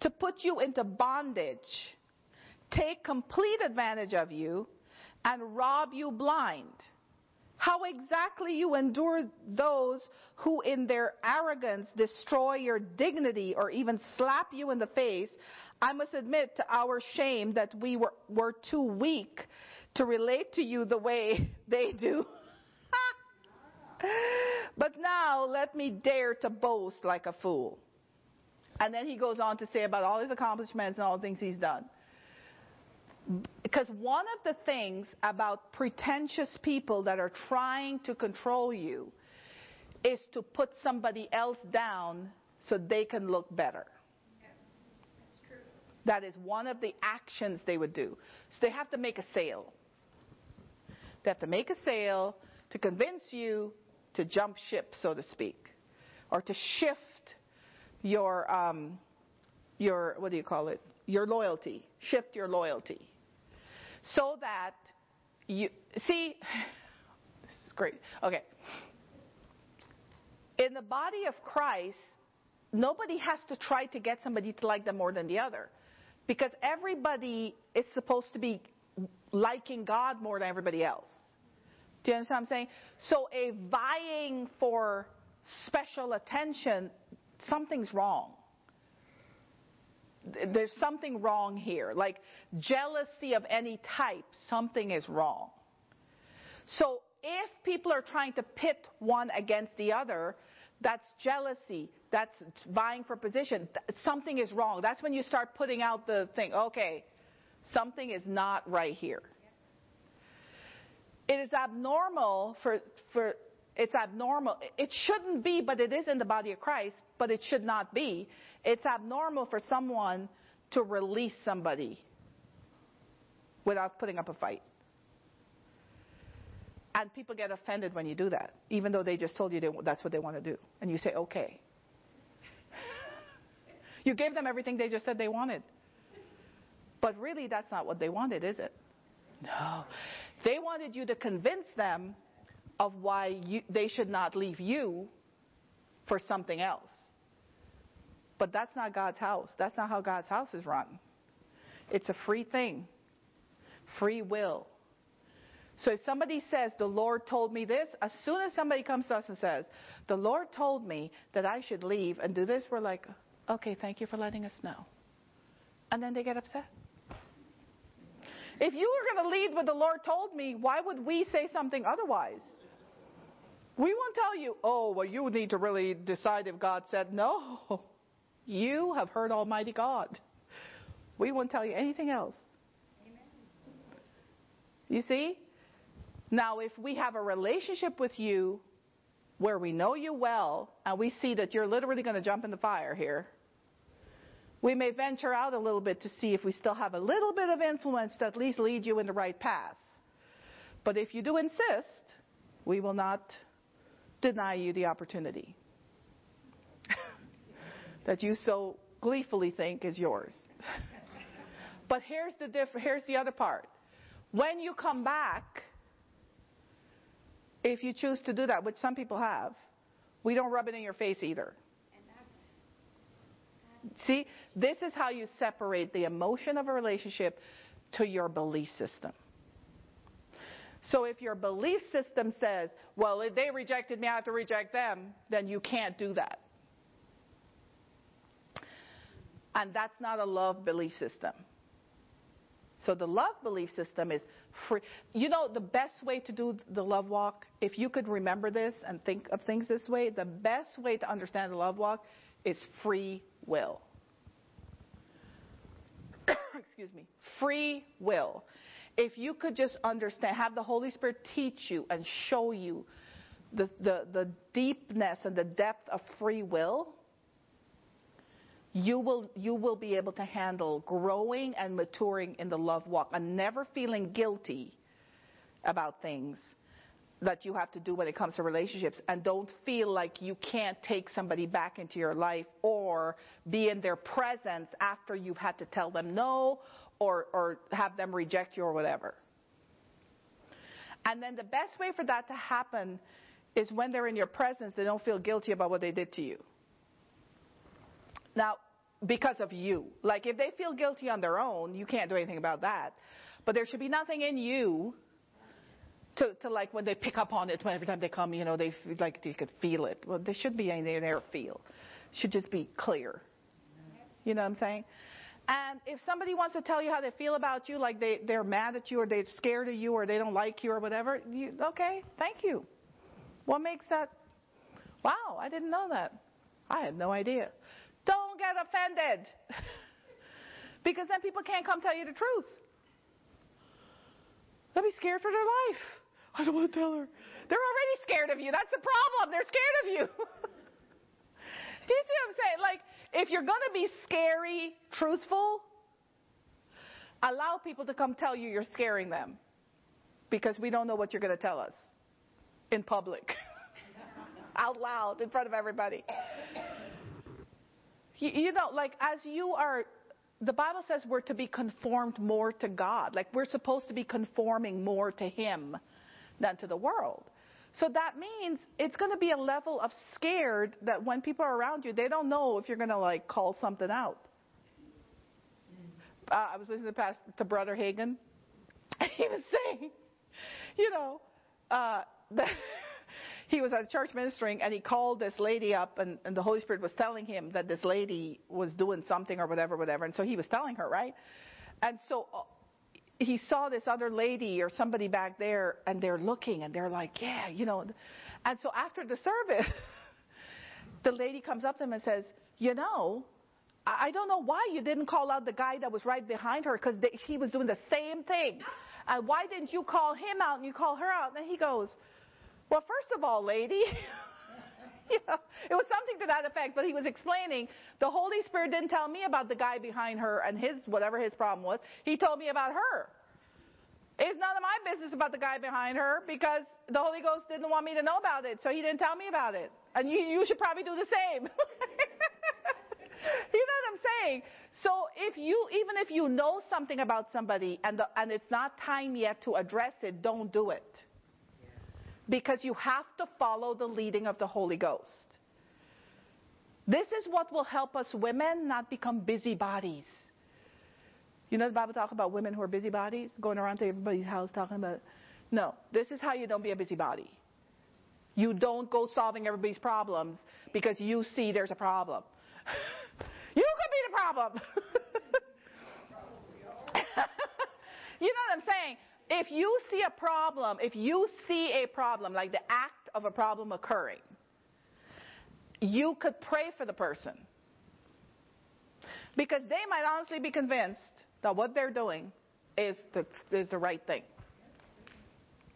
A: to put you into bondage, take complete advantage of you, and rob you blind how exactly you endure those who in their arrogance destroy your dignity or even slap you in the face, I must admit to our shame that we were, were too weak to relate to you the way they do. but now let me dare to boast like a fool. And then he goes on to say about all his accomplishments and all the things he's done. Because one of the things about pretentious people that are trying to control you is to put somebody else down so they can look better. That is one of the actions they would do. So they have to make a sale. They have to make a sale to convince you to jump ship, so to speak, or to shift your um, your what do you call it? Your loyalty. Shift your loyalty so that you see this is great. Okay. In the body of Christ, nobody has to try to get somebody to like them more than the other. Because everybody is supposed to be liking God more than everybody else. Do you understand what I'm saying? So a vying for special attention, something's wrong there's something wrong here. Like jealousy of any type, something is wrong. So if people are trying to pit one against the other, that's jealousy. That's vying for position. Something is wrong. That's when you start putting out the thing. Okay, something is not right here. It is abnormal for, for it's abnormal. It shouldn't be, but it is in the body of Christ, but it should not be. It's abnormal for someone to release somebody without putting up a fight. And people get offended when you do that, even though they just told you they, that's what they want to do. And you say, okay. you gave them everything they just said they wanted. But really, that's not what they wanted, is it? No. They wanted you to convince them of why you, they should not leave you for something else. But that's not God's house. That's not how God's house is run. It's a free thing, free will. So if somebody says, The Lord told me this, as soon as somebody comes to us and says, The Lord told me that I should leave and do this, we're like, Okay, thank you for letting us know. And then they get upset. If you were going to lead what the Lord told me, why would we say something otherwise? We won't tell you, oh, well, you need to really decide if God said no. You have heard Almighty God. We won't tell you anything else. Amen. You see? Now, if we have a relationship with you where we know you well and we see that you're literally going to jump in the fire here, we may venture out a little bit to see if we still have a little bit of influence to at least lead you in the right path. But if you do insist, we will not deny you the opportunity that you so gleefully think is yours. but here's the diff- here's the other part. When you come back, if you choose to do that, which some people have, we don't rub it in your face either. See, this is how you separate the emotion of a relationship to your belief system. So if your belief system says, well, if they rejected me, I have to reject them, then you can't do that. And that's not a love belief system. So the love belief system is free. You know, the best way to do the love walk, if you could remember this and think of things this way, the best way to understand the love walk is free will. Excuse me. Free will. If you could just understand, have the Holy Spirit teach you and show you the, the, the deepness and the depth of free will, you will, you will be able to handle growing and maturing in the love walk and never feeling guilty about things that you have to do when it comes to relationships and don't feel like you can't take somebody back into your life or be in their presence after you've had to tell them no or, or have them reject you or whatever. And then the best way for that to happen is when they're in your presence, they don't feel guilty about what they did to you. Now, because of you. Like if they feel guilty on their own, you can't do anything about that. But there should be nothing in you to, to like when they pick up on it when every time they come, you know, they like you could feel it. Well, there should be there feel. It should just be clear. You know what I'm saying? And if somebody wants to tell you how they feel about you, like they, they're mad at you or they're scared of you or they don't like you or whatever, you, okay, thank you. What makes that? Wow, I didn't know that. I had no idea. Don't get offended. because then people can't come tell you the truth. They'll be scared for their life. I don't want to tell her. They're already scared of you. That's the problem. They're scared of you. Do you see what I'm saying? Like, if you're going to be scary, truthful, allow people to come tell you you're scaring them because we don't know what you're going to tell us in public, out loud, in front of everybody. You, you know, like as you are, the Bible says we're to be conformed more to God. Like we're supposed to be conforming more to Him than to the world. So that means it's going to be a level of scared that when people are around you, they don't know if you're going to like call something out. Uh, I was listening to, past, to Brother Hagin, and he was saying, you know, uh, that he was at church ministering, and he called this lady up, and, and the Holy Spirit was telling him that this lady was doing something or whatever, whatever, and so he was telling her, right? And so uh, he saw this other lady or somebody back there and they're looking and they're like, yeah, you know. And so after the service, the lady comes up to him and says, you know, I don't know why you didn't call out the guy that was right behind her because he was doing the same thing. And why didn't you call him out and you call her out? And he goes, Well, first of all, lady, know, it was something to that effect, but he was explaining the Holy Spirit didn't tell me about the guy behind her and his, whatever his problem was. He told me about her. It's none of my business about the guy behind her because the Holy Ghost didn't want me to know about it, so he didn't tell me about it. And you, you should probably do the same. you know what I'm saying? So if you, even if you know something about somebody and, the, and it's not time yet to address it, don't do it. Because you have to follow the leading of the Holy Ghost. This is what will help us women not become busybodies. You know the Bible talks about women who are busybodies, going around to everybody's house talking about. No, this is how you don't be a busybody. You don't go solving everybody's problems because you see there's a problem. you could be the problem. you know what I'm saying? If you see a problem, if you see a problem, like the act of a problem occurring, you could pray for the person. Because they might honestly be convinced that what they're doing is the, is the right thing.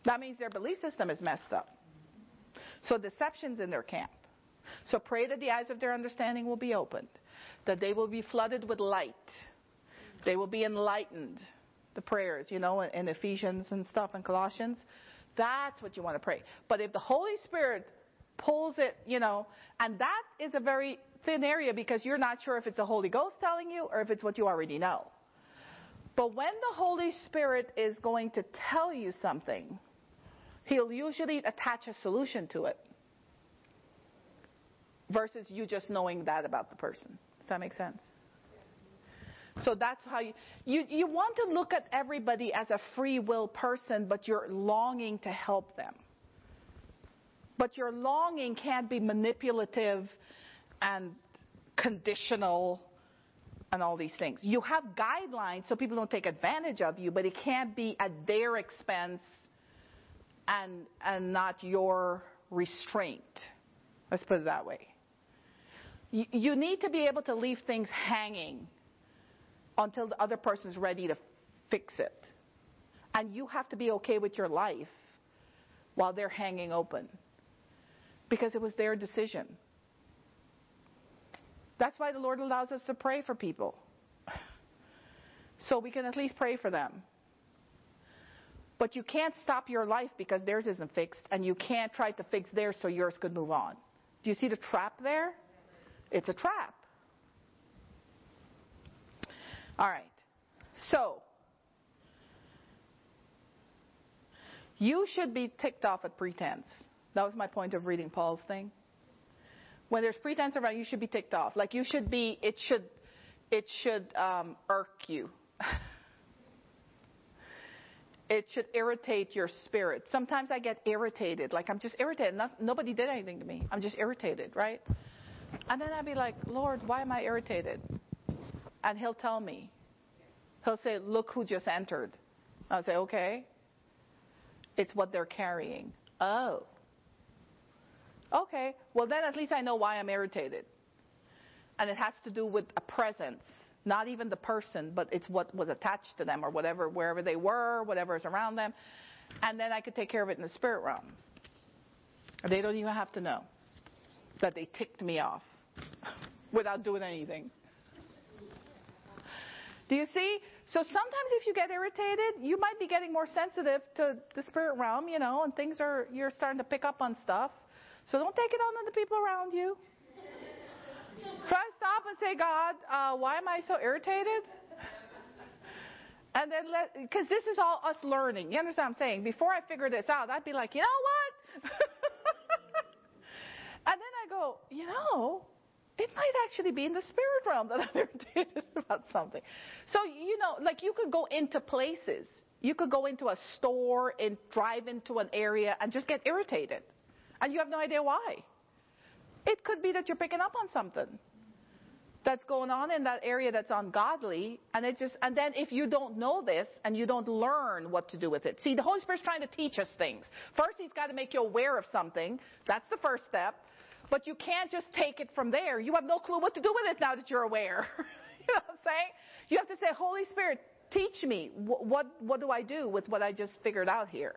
A: That means their belief system is messed up. So deception's in their camp. So pray that the eyes of their understanding will be opened, that they will be flooded with light, they will be enlightened. The prayers, you know, in Ephesians and stuff and Colossians. That's what you want to pray. But if the Holy Spirit pulls it, you know, and that is a very thin area because you're not sure if it's the Holy Ghost telling you or if it's what you already know. But when the Holy Spirit is going to tell you something, He'll usually attach a solution to it versus you just knowing that about the person. Does that make sense? So that's how you, you, you want to look at everybody as a free will person, but you're longing to help them. But your longing can't be manipulative and conditional and all these things. You have guidelines so people don't take advantage of you, but it can't be at their expense and, and not your restraint. Let's put it that way. You, you need to be able to leave things hanging until the other person's ready to fix it. And you have to be okay with your life while they're hanging open. Because it was their decision. That's why the Lord allows us to pray for people. So we can at least pray for them. But you can't stop your life because theirs isn't fixed, and you can't try to fix theirs so yours could move on. Do you see the trap there? It's a trap. All right. So, you should be ticked off at pretense. That was my point of reading Paul's thing. When there's pretense around, you should be ticked off. Like you should be, it should, it should um, irk you. it should irritate your spirit. Sometimes I get irritated. Like I'm just irritated. Not, nobody did anything to me. I'm just irritated, right? And then I'd be like, Lord, why am I irritated? And he'll tell me. He'll say, look who just entered. I'll say, okay. It's what they're carrying. Oh. Okay. Well, then at least I know why I'm irritated. And it has to do with a presence. Not even the person, but it's what was attached to them or whatever, wherever they were, whatever is around them. And then I could take care of it in the spirit realm. They don't even have to know that they ticked me off without doing anything. Do you see? So sometimes if you get irritated, you might be getting more sensitive to the spirit realm, you know, and things are, you're starting to pick up on stuff. So don't take it on to the people around you. Try to stop and say, God, uh, why am I so irritated? And then let, because this is all us learning. You understand what I'm saying? Before I figure this out, I'd be like, you know what? and then I go, you know, it might actually be in the spirit realm that I'm irritated about something. So, you know, like you could go into places. You could go into a store and drive into an area and just get irritated. And you have no idea why. It could be that you're picking up on something that's going on in that area that's ungodly and it just and then if you don't know this and you don't learn what to do with it see the holy spirit's trying to teach us things first he's got to make you aware of something that's the first step but you can't just take it from there. You have no clue what to do with it now that you're aware. you know what I'm saying? You have to say, Holy Spirit, teach me. What, what, what do I do with what I just figured out here?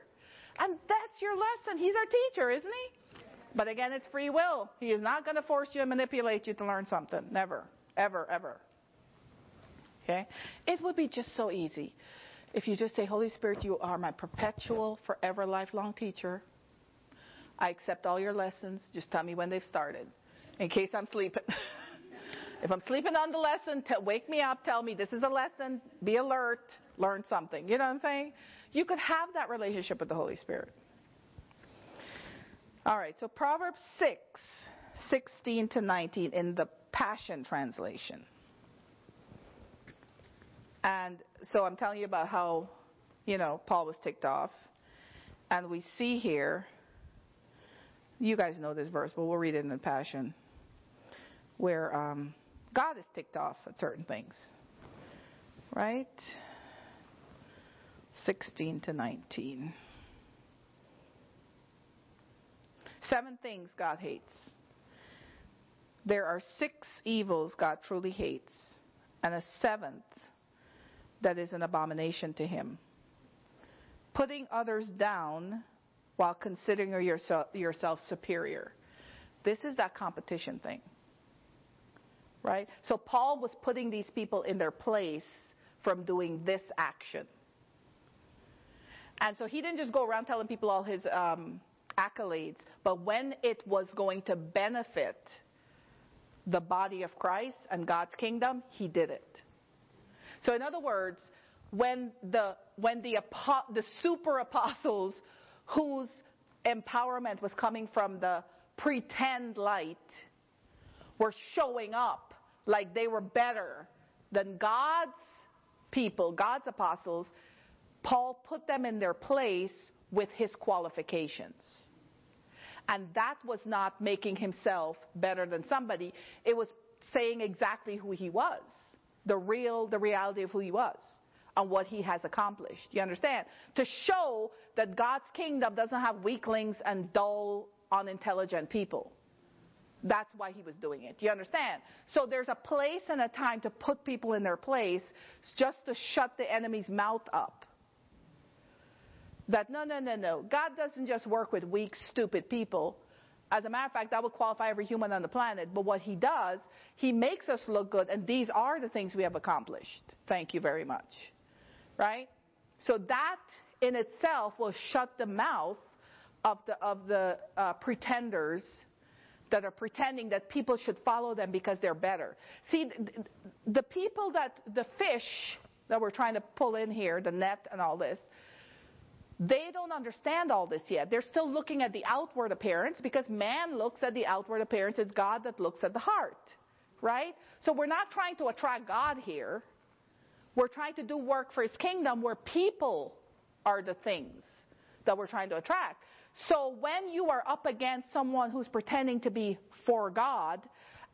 A: And that's your lesson. He's our teacher, isn't he? But again, it's free will. He is not going to force you and manipulate you to learn something. Never. Ever, ever. Okay? It would be just so easy if you just say, Holy Spirit, you are my perpetual, forever, lifelong teacher. I accept all your lessons. Just tell me when they've started in case I'm sleeping. if I'm sleeping on the lesson, t- wake me up, tell me this is a lesson, be alert, learn something. You know what I'm saying? You could have that relationship with the Holy Spirit. All right, so Proverbs 6, 16 to 19 in the Passion Translation. And so I'm telling you about how, you know, Paul was ticked off. And we see here, you guys know this verse, but we'll read it in the Passion, where um, God is ticked off at certain things. Right? 16 to 19. Seven things God hates. There are six evils God truly hates, and a seventh that is an abomination to him. Putting others down while considering yourself, yourself superior. This is that competition thing. Right? So Paul was putting these people in their place from doing this action. And so he didn't just go around telling people all his um, accolades, but when it was going to benefit the body of Christ and God's kingdom, he did it. So in other words, when the when the the super apostles whose empowerment was coming from the pretend light were showing up like they were better than God's people, God's apostles, Paul put them in their place with his qualifications. And that was not making himself better than somebody. It was saying exactly who he was the real, the reality of who he was and what he has accomplished. You understand? To show that God's kingdom doesn't have weaklings and dull, unintelligent people. That's why he was doing it. Do you understand? So there's a place and a time to put people in their place just to shut the enemy's mouth up. That no, no, no, no. God doesn't just work with weak, stupid people. As a matter of fact, that would qualify every human on the planet. But what he does, he makes us look good, and these are the things we have accomplished. Thank you very much. Right? So that in itself will shut the mouth of the, of the uh, pretenders that are pretending that people should follow them because they're better. See, the people that, the fish that we're trying to pull in here, the net and all this, they don't understand all this yet. They're still looking at the outward appearance because man looks at the outward appearance. It's God that looks at the heart. Right? So we're not trying to attract God here. We're trying to do work for his kingdom where people are the things that we're trying to attract. So when you are up against someone who's pretending to be for God,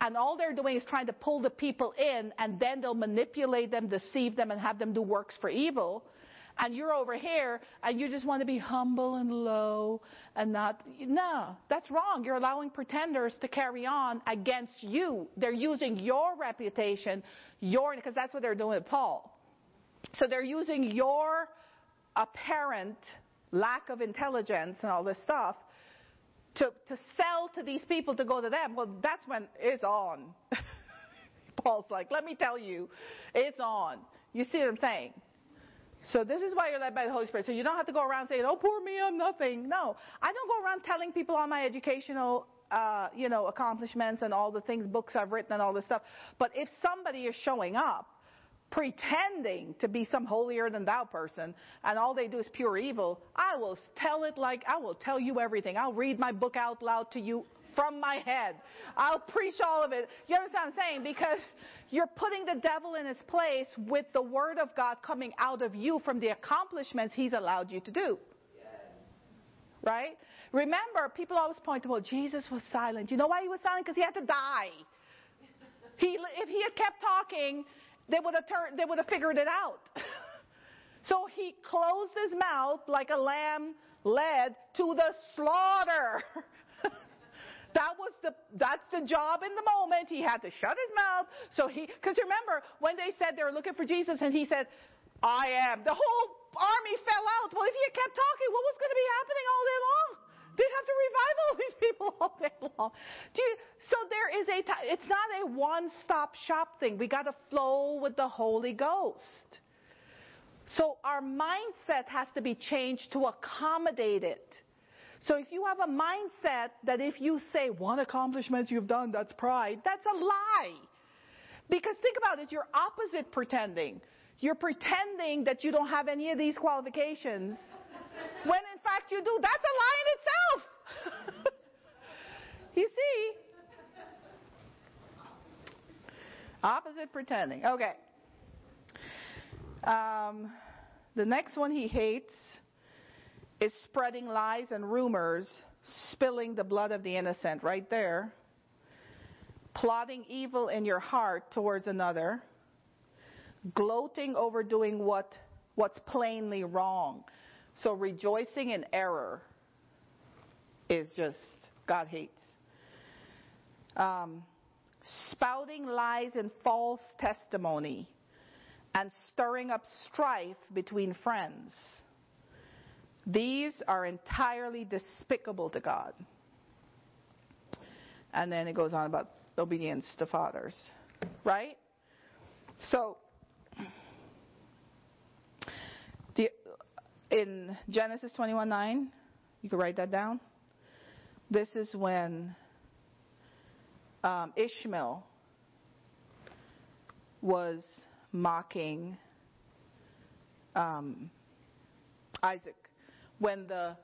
A: and all they're doing is trying to pull the people in, and then they'll manipulate them, deceive them, and have them do works for evil, and you're over here and you just want to be humble and low and not, no, that's wrong. You're allowing pretenders to carry on against you. They're using your reputation, your, because that's what they're doing with Paul. So they're using your apparent lack of intelligence and all this stuff to, to sell to these people to go to them. Well, that's when it's on. Paul's like, let me tell you, it's on. You see what I'm saying? So this is why you're led by the Holy Spirit. So you don't have to go around saying, "Oh, poor me, I'm nothing." No, I don't go around telling people all my educational, uh, you know, accomplishments and all the things, books I've written, and all this stuff. But if somebody is showing up, pretending to be some holier than thou person, and all they do is pure evil, I will tell it like I will tell you everything. I'll read my book out loud to you from my head. I'll preach all of it. You understand what I'm saying? Because you're putting the devil in his place with the word of God coming out of you from the accomplishments he's allowed you to do. Right? Remember, people always point to, well, Jesus was silent. You know why he was silent? Because he had to die. He, if he had kept talking, they would have turned, they would have figured it out. so he closed his mouth like a lamb led to the slaughter. That was the, that's the job in the moment. He had to shut his mouth. So he, cause remember, when they said they were looking for Jesus and he said, I am, the whole army fell out. Well, if he had kept talking, what was going to be happening all day long? They'd have to revive all these people all day long. You, so there is a, it's not a one-stop shop thing. We got to flow with the Holy Ghost. So our mindset has to be changed to accommodate it. So if you have a mindset that if you say one accomplishment you've done, that's pride, that's a lie. Because think about it, you're opposite pretending. You're pretending that you don't have any of these qualifications when in fact you do. That's a lie in itself. you see? Opposite pretending. Okay. Um, the next one he hates is spreading lies and rumors, spilling the blood of the innocent, right there. Plotting evil in your heart towards another, gloating over doing what, what's plainly wrong. So rejoicing in error is just, God hates. Um, spouting lies and false testimony and stirring up strife between friends. These are entirely despicable to God. And then it goes on about obedience to fathers. Right? So, the, in Genesis 21 9, you can write that down. This is when um, Ishmael was mocking um, Isaac when the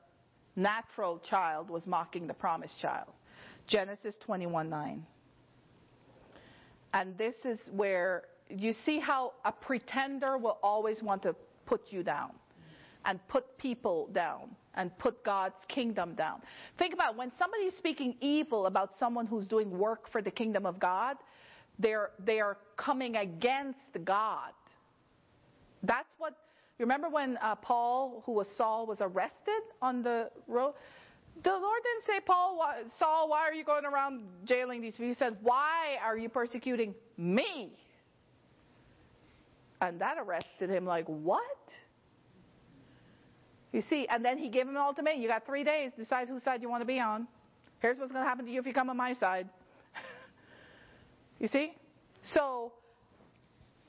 A: natural child was mocking the promised child. Genesis 21 9. And this is where you see how a pretender will always want to put you down and put people down and put God's kingdom down. Think about when somebody is speaking evil about someone who's doing work for the kingdom of God, they're, they are coming against God. That's what, remember when uh, Paul, who was Saul, was arrested on the road? The Lord didn't say, Paul, why, Saul, why are you going around jailing these people? He said, why are you persecuting me? And that arrested him like, what? You see, and then he gave him an ultimatum. You got three days. Decide whose side you want to be on. Here's what's going to happen to you if you come on my side. you see? So,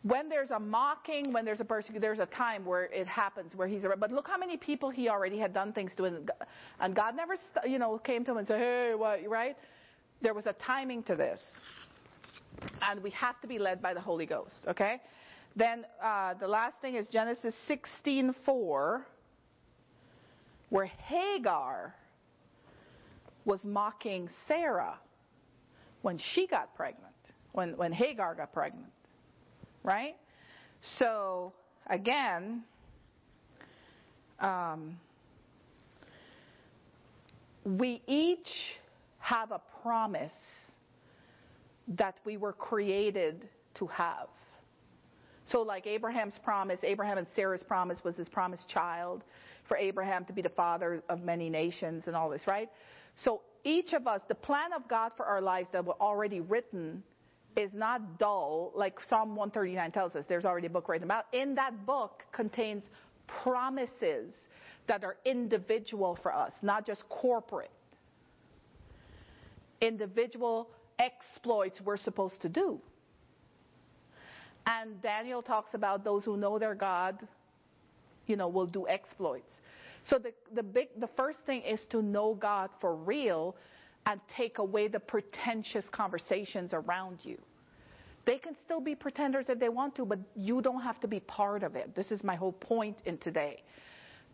A: when there's a mocking, when there's a persecution, there's a time where it happens where he's. But look how many people he already had done things to, and God never, you know, came to him and said, "Hey, what?" Right? There was a timing to this, and we have to be led by the Holy Ghost. Okay. Then uh, the last thing is Genesis 16:4, where Hagar was mocking Sarah when she got pregnant, when when Hagar got pregnant right? So, again, um, we each have a promise that we were created to have. So, like Abraham's promise, Abraham and Sarah's promise was his promised child for Abraham to be the father of many nations and all this, right? So, each of us, the plan of God for our lives that were already written is not dull, like Psalm 139 tells us. There's already a book written about. In that book contains promises that are individual for us, not just corporate. Individual exploits we're supposed to do. And Daniel talks about those who know their God, you know, will do exploits. So the, the big, the first thing is to know God for real and take away the pretentious conversations around you. They can still be pretenders if they want to, but you don't have to be part of it. This is my whole point in today.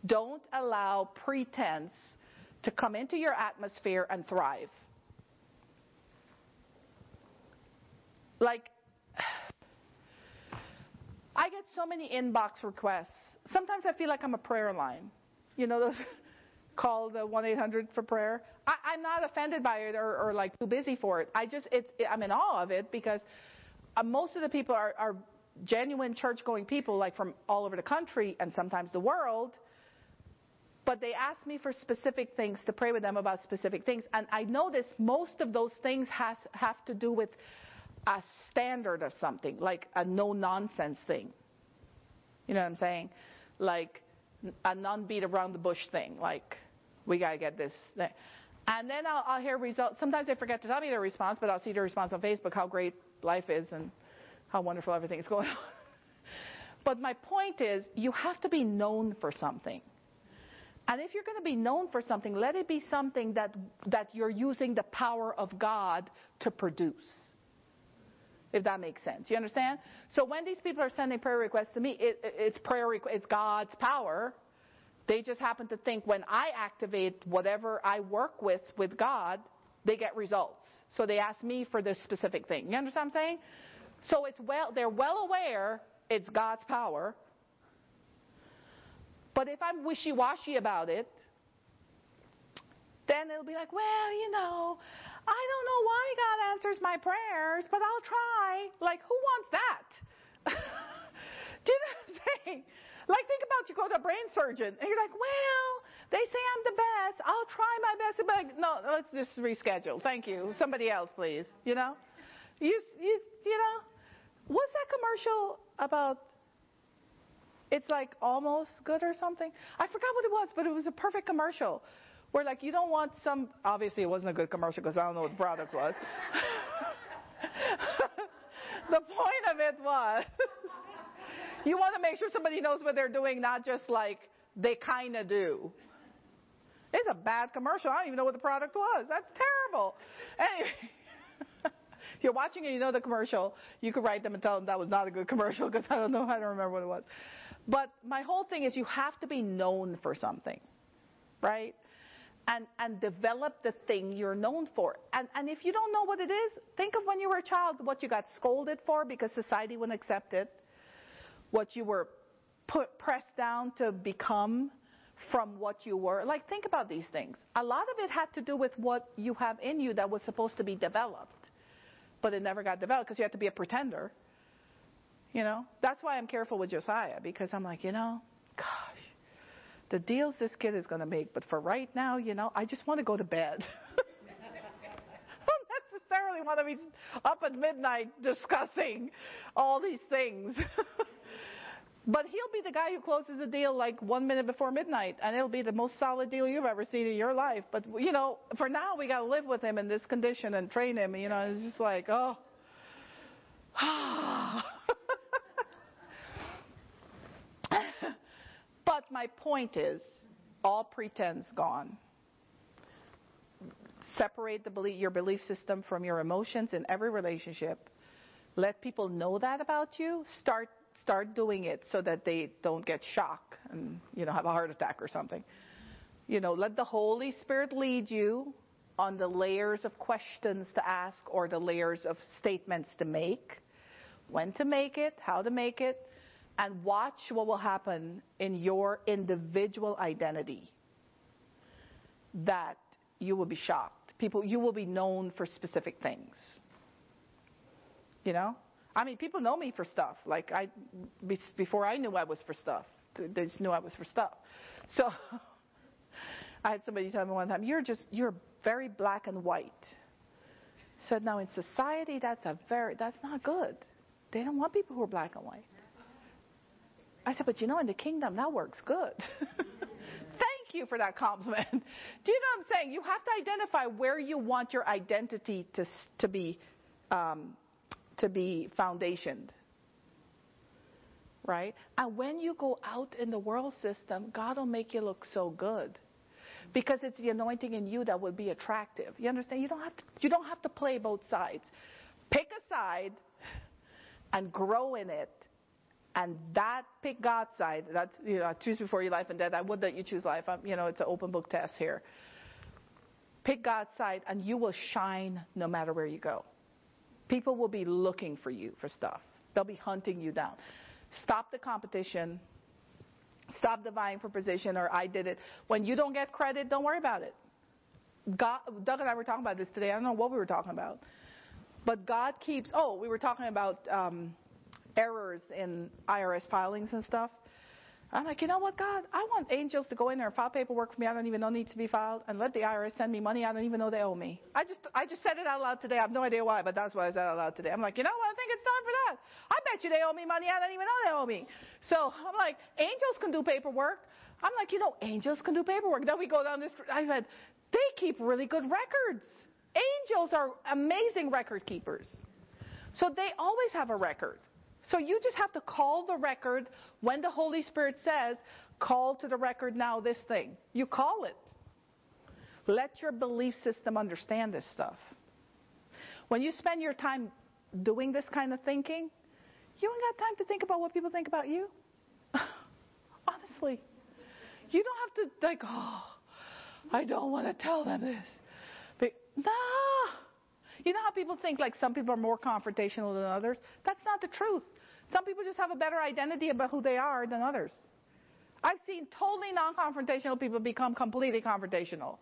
A: Don't allow pretense to come into your atmosphere and thrive. Like, I get so many inbox requests. Sometimes I feel like I'm a prayer line. You know, those call the 1-800 for prayer. I, am not offended by it or, or, like too busy for it. I just, it's, I'm in awe of it because uh, most of the people are, are genuine church going people, like from all over the country and sometimes the world. But they ask me for specific things to pray with them about specific things. And I notice most of those things has, have to do with a standard of something, like a no nonsense thing. You know what I'm saying? Like, a non beat around the bush thing, like we gotta get this thing. And then I'll, I'll hear results. Sometimes they forget to tell me their response, but I'll see their response on Facebook, how great life is and how wonderful everything is going on. but my point is, you have to be known for something. And if you're going to be known for something, let it be something that, that you're using the power of God to produce. If that makes sense. You understand? So when these people are sending prayer requests to me, it, it's prayer, it's God's power. They just happen to think when I activate whatever I work with with God, they get results. So they ask me for this specific thing. You understand what I'm saying? So it's well, they're well aware it's God's power. But if I'm wishy-washy about it, then it'll be like, well, you know, I don't know why God answers my prayers, but I'll try. Like, who wants that? Do you know what I'm saying? Like, think about you go to a brain surgeon, and you're like, well, they say I'm the best. I'll try my best. But no, let's just reschedule. Thank you. Somebody else, please. You know? You, you, you know? What's that commercial about? It's like almost good or something. I forgot what it was, but it was a perfect commercial where like you don't want some. Obviously, it wasn't a good commercial because I don't know what the product was. the point of it was you want to make sure somebody knows what they're doing, not just like they kind of do. It's a bad commercial. I don't even know what the product was. That's terrible. Anyway, if you're watching and you know the commercial, you could write them and tell them that was not a good commercial because I don't know. I don't remember what it was. But my whole thing is you have to be known for something, right? And, and develop the thing you're known for. And, and if you don't know what it is, think of when you were a child, what you got scolded for because society wouldn't accept it, what you were put, pressed down to become from what you were. Like, think about these things. A lot of it had to do with what you have in you that was supposed to be developed, but it never got developed because you had to be a pretender. You know, that's why I'm careful with Josiah because I'm like, you know, gosh, the deals this kid is going to make, but for right now, you know, I just want to go to bed. Don't necessarily want to be up at midnight discussing all these things. but he'll be the guy who closes a deal like one minute before midnight, and it'll be the most solid deal you've ever seen in your life. But you know, for now, we got to live with him in this condition and train him. You know, it's just like, oh. But my point is, all pretense gone. Separate the belief, your belief system from your emotions in every relationship. Let people know that about you. Start start doing it so that they don't get shocked and you know have a heart attack or something. You know, let the Holy Spirit lead you on the layers of questions to ask or the layers of statements to make. When to make it, how to make it, and watch what will happen in your individual identity. That you will be shocked. People, you will be known for specific things. You know? I mean, people know me for stuff. Like, I, before I knew I was for stuff, they just knew I was for stuff. So, I had somebody tell me one time, you're just, you're very black and white. said, now in society, that's a very, that's not good. They don't want people who are black and white. I said, but you know, in the kingdom, that works good. Thank you for that compliment. Do you know what I'm saying? You have to identify where you want your identity to, to be, um, to be foundationed. Right? And when you go out in the world system, God will make you look so good. Because it's the anointing in you that will be attractive. You understand? You don't have to, you don't have to play both sides. Pick a side and grow in it and that pick God's side. That's you know, choose before your life and death. I would that you choose life. I'm, you know, it's an open book test here. Pick God's side, and you will shine no matter where you go. People will be looking for you for stuff. They'll be hunting you down. Stop the competition. Stop the vying for position or I did it. When you don't get credit, don't worry about it. God, Doug and I were talking about this today. I don't know what we were talking about. But God keeps, oh, we were talking about um, errors in IRS filings and stuff. I'm like, you know what, God? I want angels to go in there and file paperwork for me I don't even know needs to be filed and let the IRS send me money I don't even know they owe me. I just, I just said it out loud today. I have no idea why, but that's why I said it out loud today. I'm like, you know what? I think it's time for that. I bet you they owe me money. I don't even know they owe me. So I'm like, angels can do paperwork. I'm like, you know, angels can do paperwork. Then we go down this. I said, they keep really good records. Angels are amazing record keepers. So they always have a record. So you just have to call the record when the Holy Spirit says, call to the record now this thing. You call it. Let your belief system understand this stuff. When you spend your time doing this kind of thinking, you ain't got time to think about what people think about you. Honestly. You don't have to think, oh, I don't want to tell them this. But, nah. You know how people think like some people are more confrontational than others? That's not the truth. Some people just have a better identity about who they are than others. I've seen totally non-confrontational people become completely confrontational.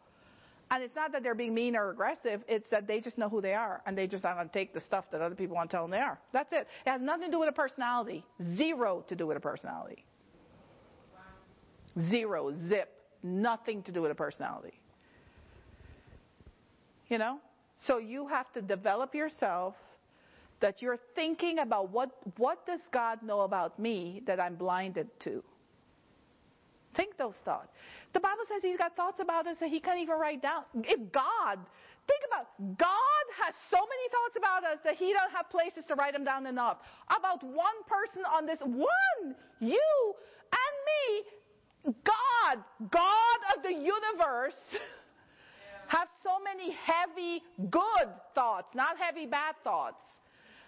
A: And it's not that they're being mean or aggressive, it's that they just know who they are and they just don't take the stuff that other people want to tell them they are. That's it. It has nothing to do with a personality. Zero to do with a personality. Zero, zip, nothing to do with a personality. You know? So you have to develop yourself that you're thinking about what, what does God know about me that I'm blinded to? Think those thoughts. The Bible says he's got thoughts about us that he can't even write down. If God, think about, God has so many thoughts about us that he don't have places to write them down enough. About one person on this, one, you and me, God, God of the universe, have so many heavy good thoughts, not heavy bad thoughts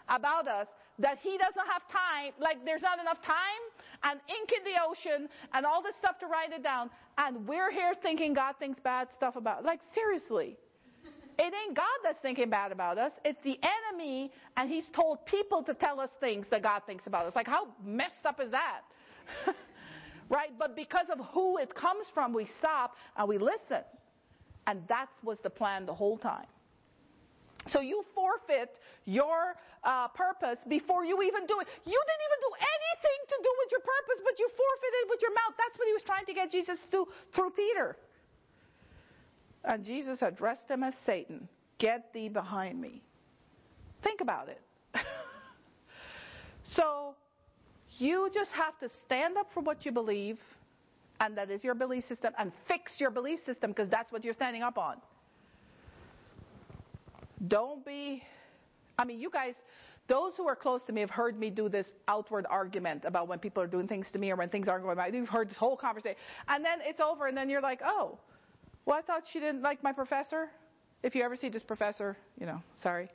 A: about us that he doesn't have time, like there's not enough time and ink in the ocean and all this stuff to write it down. And we're here thinking God thinks bad stuff about, like seriously. It ain't God that's thinking bad about us. It's the enemy, and he's told people to tell us things that God thinks about us. Like, how messed up is that? right? But because of who it comes from, we stop and we listen. And that was the plan the whole time. So you forfeit your uh, purpose before you even do it. You didn't even do anything to do with your purpose, but you forfeited with your mouth. That's what he was trying to get Jesus to through Peter. And Jesus addressed him as Satan. Get thee behind me. Think about it. so you just have to stand up for what you believe and that is your belief system, and fix your belief system because that's what you're standing up on. Don't be, I mean, you guys, those who are close to me have heard me do this outward argument about when people are doing things to me or when things aren't going right. You've heard this whole conversation. And then it's over, and then you're like, oh, well, I thought she didn't like my professor. If you ever see this professor, you know, sorry,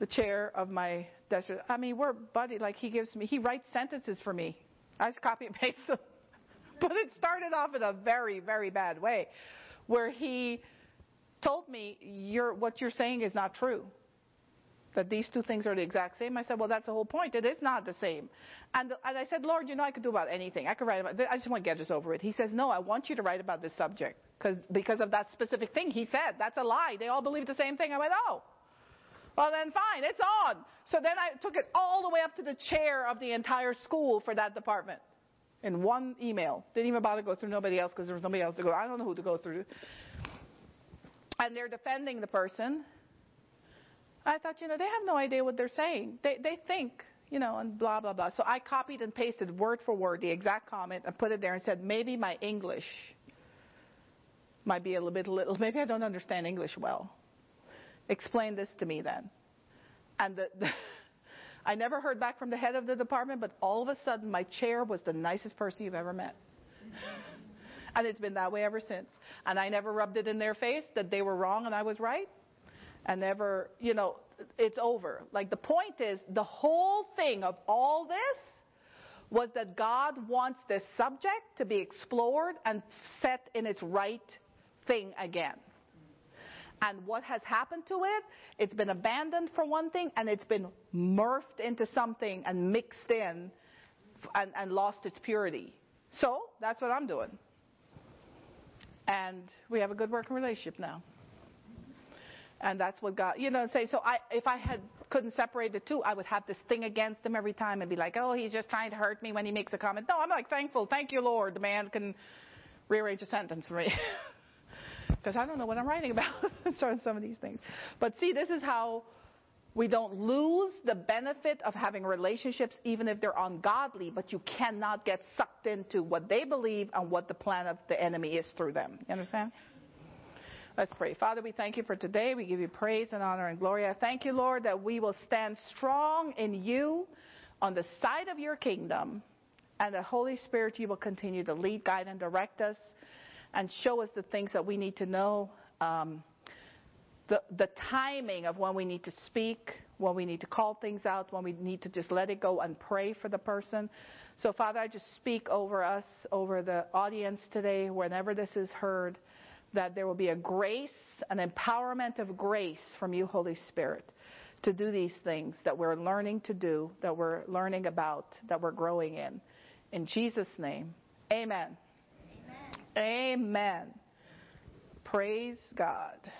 A: the chair of my desk. I mean, we're buddy. Like he gives me, he writes sentences for me. I just copy and paste them. but it started off in a very, very bad way, where he told me, you're, what you're saying is not true. That these two things are the exact same. I said, well, that's the whole point. It is not the same. And, and I said, Lord, you know, I could do about anything. I could write about, I just want to get this over it. He says, no, I want you to write about this subject. Cause, because of that specific thing he said. That's a lie. They all believe the same thing. I went, oh. Well, then fine, it's on. So then I took it all the way up to the chair of the entire school for that department in one email. Didn't even bother to go through nobody else because there was nobody else to go. I don't know who to go through. And they're defending the person. I thought, you know, they have no idea what they're saying. They they think, you know, and blah blah blah. So I copied and pasted word for word the exact comment and put it there and said, maybe my English might be a little bit little. Maybe I don't understand English well. Explain this to me then. And the, the I never heard back from the head of the department, but all of a sudden my chair was the nicest person you've ever met. and it's been that way ever since. And I never rubbed it in their face that they were wrong and I was right. And never, you know, it's over. Like the point is, the whole thing of all this was that God wants this subject to be explored and set in its right thing again. And what has happened to it? It's been abandoned for one thing, and it's been morphed into something and mixed in and, and lost its purity. So that's what I'm doing. And we have a good working relationship now. And that's what God, you know, say, so I, if I had, couldn't separate the two, I would have this thing against him every time and be like, oh, he's just trying to hurt me when he makes a comment. No, I'm like, thankful. Thank you, Lord. The man can rearrange a sentence for me. because I don't know what I'm writing about on some of these things. But see, this is how We don't lose the benefit of having relationships even if they're ungodly, but you cannot get sucked into what they believe and what the plan of the enemy is through them. You understand? Let's pray. Father, we thank you for today. We give you praise and honor and glory. I thank you, Lord, that we will stand strong in you on the side of your kingdom. And the Holy Spirit, you will continue to lead, guide, and direct us and show us the things that we need to know. Um, the, the timing of when we need to speak, when we need to call things out, when we need to just let it go and pray for the person. So, Father, I just speak over us, over the audience today, whenever this is heard, that there will be a grace, an empowerment of grace from you, Holy Spirit, to do these things that we're learning to do, that we're learning about, that we're growing in. In Jesus' name, amen. Amen. Amen. Praise God.